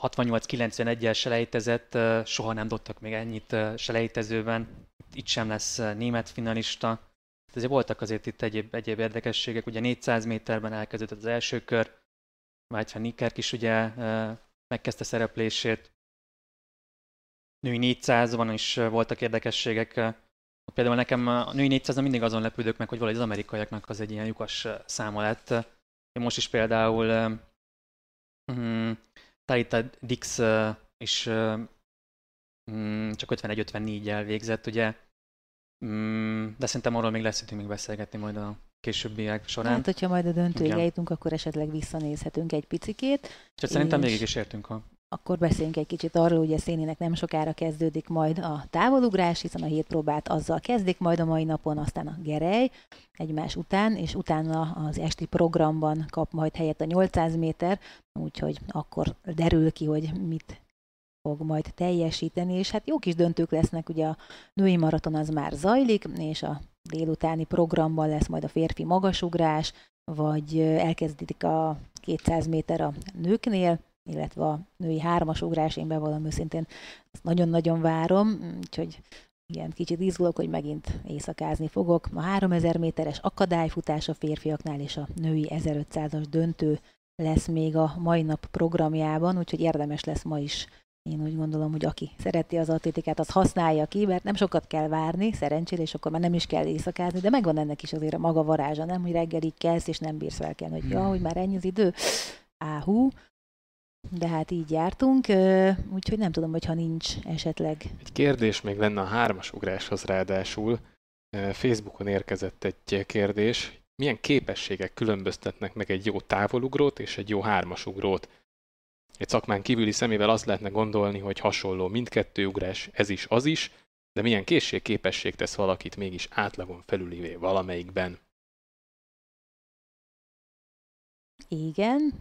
[SPEAKER 2] 68-91-el selejtezett, uh, soha nem dobtak még ennyit selejtezőben, itt sem lesz német finalista. Ezért voltak azért itt egyéb, egyéb érdekességek, ugye 400 méterben elkezdődött az első kör, Vájtfa Nikerk is ugye megkezdte szereplését. Női 400 van is voltak érdekességek. Például nekem a női 400 mindig azon lepődök meg, hogy valahogy az amerikaiaknak az egy ilyen lyukas száma lett. Most is például um, Tarita Dix uh, is um, csak 51-54-jel végzett, ugye. Um, de szerintem arról még lesz időnk még beszélgetni majd a későbbiek során.
[SPEAKER 1] Hát, hogyha majd a döntőig eljutunk, akkor esetleg visszanézhetünk egy picikét.
[SPEAKER 2] És szerintem még is értünk
[SPEAKER 1] a akkor beszéljünk egy kicsit arról, hogy a Szénének nem sokára kezdődik majd a távolugrás, hiszen a hét próbát azzal kezdik majd a mai napon, aztán a Gerej egymás után, és utána az esti programban kap majd helyet a 800 méter, úgyhogy akkor derül ki, hogy mit fog majd teljesíteni, és hát jó kis döntők lesznek, ugye a női maraton az már zajlik, és a délutáni programban lesz majd a férfi magasugrás, vagy elkezdik a 200 méter a nőknél, illetve a női hármasugrás, én bevallom őszintén, ezt nagyon-nagyon várom, úgyhogy igen, kicsit izgulok, hogy megint éjszakázni fogok. A 3000 méteres akadályfutás a férfiaknál és a női 1500-as döntő lesz még a mai nap programjában, úgyhogy érdemes lesz ma is én úgy gondolom, hogy aki szereti az atlétikát, az használja ki, mert nem sokat kell várni, szerencsére, és akkor már nem is kell éjszakázni, de megvan ennek is azért a maga varázsa, nem, hogy reggelig kelsz, és nem bírsz fel kell, hogy ja, hogy már ennyi az idő. Áhú, de hát így jártunk, úgyhogy nem tudom, hogy ha nincs esetleg.
[SPEAKER 3] Egy kérdés még lenne a hármas ugráshoz ráadásul. Facebookon érkezett egy kérdés, milyen képességek különböztetnek meg egy jó távolugrót és egy jó hármasugrót? Egy szakmán kívüli szemével azt lehetne gondolni, hogy hasonló mindkettő ugrás, ez is, az is, de milyen készség, képesség tesz valakit mégis átlagon felülivé valamelyikben?
[SPEAKER 1] Igen,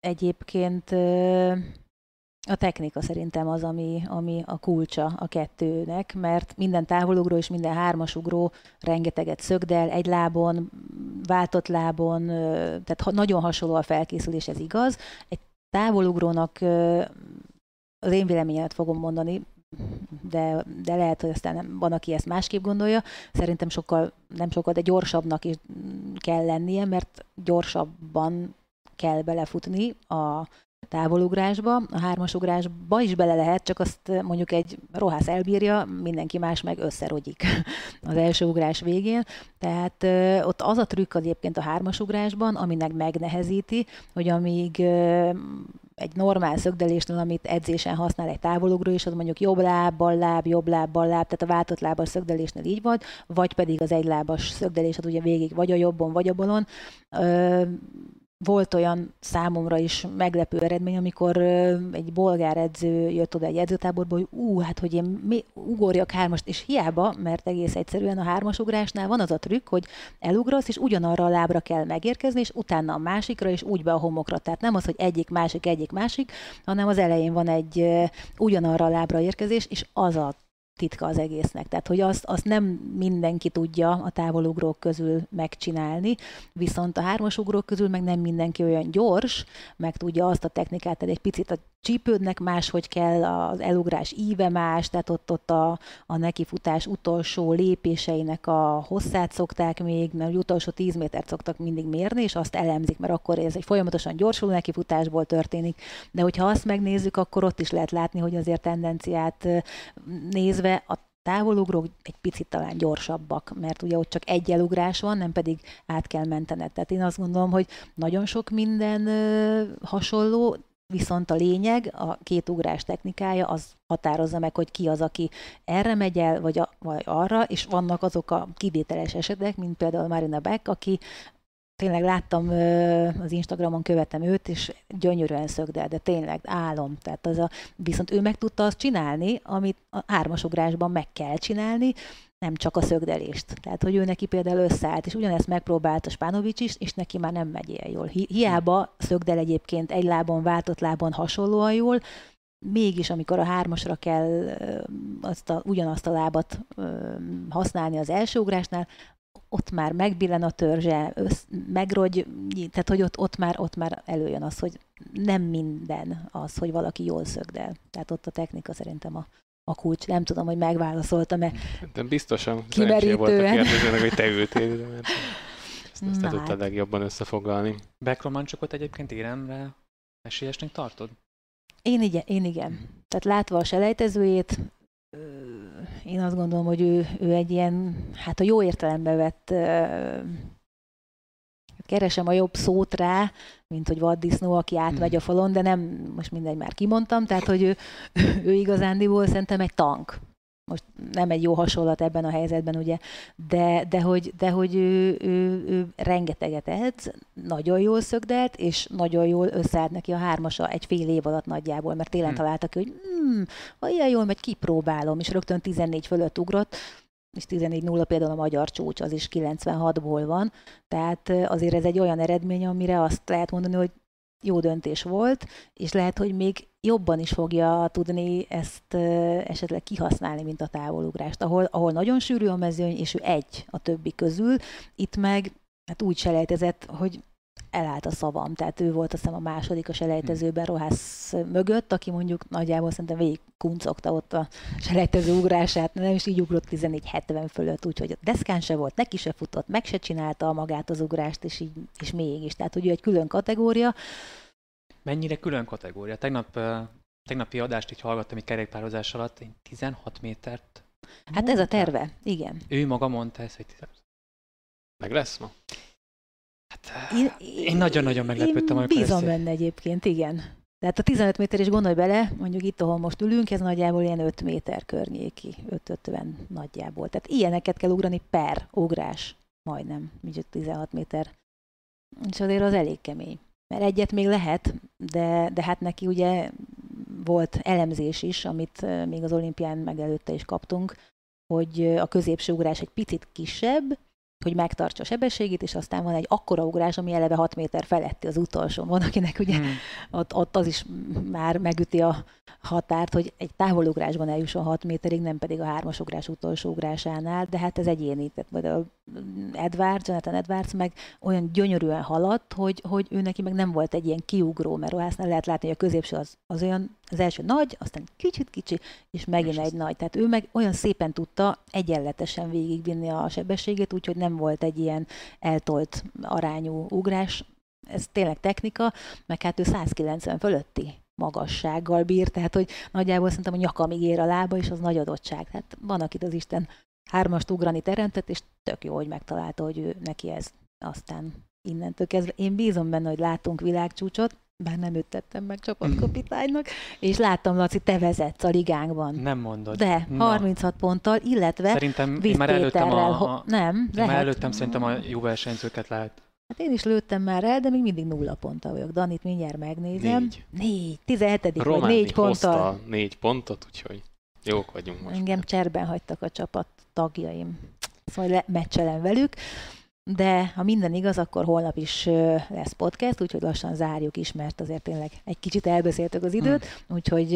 [SPEAKER 1] egyébként a technika szerintem az, ami, ami a kulcsa a kettőnek, mert minden távolugró és minden hármasugró rengeteget szögdel, egy lábon, váltott lábon, tehát nagyon hasonló a felkészülés, ez igaz. Egy távolugrónak az én véleményemet fogom mondani, de, de lehet, hogy aztán van, aki ezt másképp gondolja. Szerintem sokkal, nem sokkal, de gyorsabbnak is kell lennie, mert gyorsabban kell belefutni a távolugrásba, a hármasugrásba is bele lehet, csak azt mondjuk egy rohász elbírja, mindenki más meg összerogyik az első ugrás végén. Tehát ott az a trükk az egyébként a hármasugrásban, aminek megnehezíti, hogy amíg egy normál szögdelésnél, amit edzésen használ egy távolugró, és az mondjuk jobb láb, bal láb, jobb láb, bal láb, tehát a váltott lábas szögdelésnél így vagy, vagy pedig az egylábas szögdelés, az ugye végig vagy a jobbon, vagy a balon volt olyan számomra is meglepő eredmény, amikor egy bolgár edző jött oda egy edzőtáborba, hogy ú, hát hogy én mi, ugorjak hármast, és hiába, mert egész egyszerűen a hármas ugrásnál van az a trükk, hogy elugrasz, és ugyanarra a lábra kell megérkezni, és utána a másikra, és úgy be a homokra. Tehát nem az, hogy egyik, másik, egyik, másik, hanem az elején van egy ugyanarra a lábra érkezés, és az a titka az egésznek. Tehát, hogy azt, azt nem mindenki tudja a távolugrók közül megcsinálni, viszont a hármasugrók közül meg nem mindenki olyan gyors, meg tudja azt a technikát, tehát egy picit a csípődnek máshogy kell, az elugrás íve más, tehát ott, ott a, a nekifutás utolsó lépéseinek a hosszát szokták még, mert utolsó 10 métert szoktak mindig mérni, és azt elemzik, mert akkor ez egy folyamatosan gyorsuló nekifutásból történik. De hogyha azt megnézzük, akkor ott is lehet látni, hogy azért tendenciát nézve a távolugrók egy picit talán gyorsabbak, mert ugye ott csak egy elugrás van, nem pedig át kell mentened. Tehát én azt gondolom, hogy nagyon sok minden hasonló, Viszont a lényeg, a két ugrás technikája az határozza meg, hogy ki az, aki erre megy el, vagy, a, vagy arra, és vannak azok a kivételes esetek, mint például Marina Beck, aki tényleg láttam az Instagramon, követem őt, és gyönyörűen szögdel, de tényleg álom. Tehát az a, viszont ő meg tudta azt csinálni, amit a hármasugrásban meg kell csinálni, nem csak a szögdelést. Tehát, hogy ő neki például összeállt, és ugyanezt megpróbált a Spánovics is, és neki már nem megy ilyen jól. Hi- hiába szögdel egyébként egy lábon, váltott lábon hasonlóan jól, mégis amikor a hármasra kell azt a, ugyanazt a lábat használni az első ugrásnál, ott már megbillen a törzse, össz, megrogy, tehát hogy ott, ott, már, ott már előjön az, hogy nem minden az, hogy valaki jól szögdel. Tehát ott a technika szerintem a, a kulcs. Nem tudom, hogy megválaszoltam-e.
[SPEAKER 3] De biztosan szerencsé volt a kérdezőnek, hogy te ültél, de mert ezt, ezt te tudtad hát. legjobban összefoglalni.
[SPEAKER 2] Backromancsokot egyébként éremre esélyesnek tartod?
[SPEAKER 1] Én igen, én igen. Tehát látva a selejtezőjét, én azt gondolom, hogy ő, ő egy ilyen, hát a jó értelembe vett keresem a jobb szót rá, mint hogy vaddisznó, aki átmegy a falon, de nem, most mindegy, már kimondtam, tehát hogy ő, ő igazándiból szerintem egy tank. Most nem egy jó hasonlat ebben a helyzetben, ugye, de, de hogy, de hogy ő, ő, ő rengeteget edz, nagyon jól szögdelt, és nagyon jól összeállt neki a hármasa egy fél év alatt nagyjából, mert télen hmm. találtak, hogy hmm, ha ilyen jól megy, kipróbálom, és rögtön 14 fölött ugrott, és 14-0 például a magyar csúcs, az is 96-ból van, tehát azért ez egy olyan eredmény, amire azt lehet mondani, hogy jó döntés volt, és lehet, hogy még jobban is fogja tudni ezt esetleg kihasználni, mint a távolugrást, ahol, ahol nagyon sűrű a mezőny, és ő egy a többi közül, itt meg hát úgy selejtezett, hogy elállt a szavam, tehát ő volt azt hiszem a második a selejtezőben hmm. Rohász mögött, aki mondjuk nagyjából szerintem végig kuncogta ott a selejtező ugrását, nem is így ugrott 14-70 fölött, úgyhogy a deszkán se volt, neki se futott, meg se csinálta magát az ugrást, és így, és mégis, tehát hogy ő egy külön kategória.
[SPEAKER 2] Mennyire külön kategória? Tegnap, tegnapi adást így hallgattam egy kerékpározás alatt, 16 métert
[SPEAKER 1] Hát ez a terve, igen.
[SPEAKER 2] Ő maga mondta ezt, hogy
[SPEAKER 3] Meg lesz ma?
[SPEAKER 2] Hát, én, én nagyon-nagyon meglepődtem,
[SPEAKER 1] amikor Bízom benne egyébként, igen. Tehát a 15 méter is gondolj bele, mondjuk itt, ahol most ülünk, ez nagyjából ilyen 5 méter környéki, 5-50 nagyjából. Tehát ilyeneket kell ugrani per ugrás, majdnem, mondjuk 16 méter. És azért az elég kemény. Mert egyet még lehet, de, de hát neki ugye volt elemzés is, amit még az olimpián megelőtte is kaptunk, hogy a középső ugrás egy picit kisebb, hogy megtartsa a sebességét, és aztán van egy akkora ugrás, ami eleve 6 méter feletti az utolsó. Van, akinek ugye hmm. ott, ott az is már megüti a határt, hogy egy távolugrásban eljusson 6 méterig, nem pedig a hármas ugrás utolsó ugrásánál, de hát ez egyéni. Tehát Edwards, Jonathan Edwards meg olyan gyönyörűen haladt, hogy, hogy ő neki meg nem volt egy ilyen kiugró, mert lehet látni, hogy a középső az, az olyan, az első nagy, aztán kicsit kicsi, és megint és egy nagy. Tehát ő meg olyan szépen tudta egyenletesen végigvinni a sebességét, úgyhogy nem volt egy ilyen eltolt arányú ugrás, ez tényleg technika, meg hát ő 190 fölötti magassággal bír, tehát hogy nagyjából szerintem a nyakamig ér a lába, és az nagy adottság. Tehát van, akit az Isten hármast ugrani teremtett, és tök jó, hogy megtalálta, hogy ő neki ez aztán innentől kezdve. Én bízom benne, hogy látunk világcsúcsot, bár nem őt tettem meg csapatkapitánynak, és láttam, Laci, te vezetsz a ligánkban.
[SPEAKER 2] Nem mondod.
[SPEAKER 1] De,
[SPEAKER 2] Na.
[SPEAKER 1] 36 ponttal, illetve
[SPEAKER 2] Szerintem én már előttem a, a,
[SPEAKER 1] nem,
[SPEAKER 2] én
[SPEAKER 1] lehet.
[SPEAKER 2] már előttem szerintem a jó versenyzőket lát.
[SPEAKER 1] Hát én is lőttem már el, de még mindig nulla ponttal vagyok. Danit mindjárt megnézem.
[SPEAKER 3] Négy.
[SPEAKER 1] Négy. 17 vagy
[SPEAKER 3] Románi
[SPEAKER 1] négy ponttal.
[SPEAKER 3] négy pontot, úgyhogy jók vagyunk most.
[SPEAKER 1] Engem cserben hagytak a csapat tagjaim. Szóval le, meccselem velük. De ha minden igaz, akkor holnap is lesz podcast, úgyhogy lassan zárjuk is, mert azért tényleg egy kicsit elbeszéltük az időt,
[SPEAKER 2] Hmm.
[SPEAKER 1] úgyhogy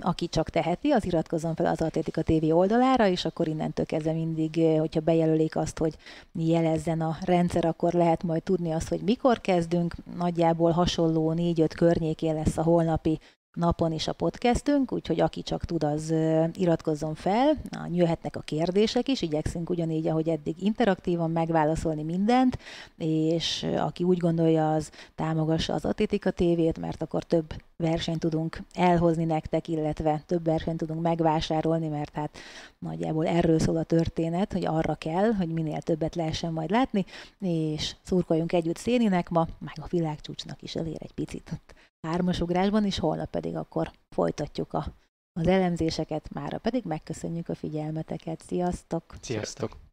[SPEAKER 1] aki csak teheti, az iratkozzon fel az Atlétika TV oldalára, és akkor innentől kezdve mindig, hogyha bejelölik azt, hogy jelezzen a rendszer, akkor lehet majd tudni azt, hogy mikor kezdünk. Nagyjából hasonló 4-5 környékén lesz a holnapi napon is a podcastünk, úgyhogy aki csak tud, az iratkozzon fel. Jöhetnek a kérdések is, igyekszünk ugyanígy, ahogy eddig interaktívan megválaszolni mindent, és aki úgy gondolja, az támogassa az Atlétika TV-t, mert akkor több versenyt tudunk elhozni nektek, illetve több versenyt tudunk megvásárolni, mert hát nagyjából erről szól a történet, hogy arra kell, hogy minél többet lehessen majd látni, és szurkoljunk együtt Széninek ma, meg a világcsúcsnak is elér egy picit hármasugrásban, és holnap pedig akkor folytatjuk a, az elemzéseket, mára pedig megköszönjük a figyelmeteket. Sziasztok!
[SPEAKER 2] Sziasztok!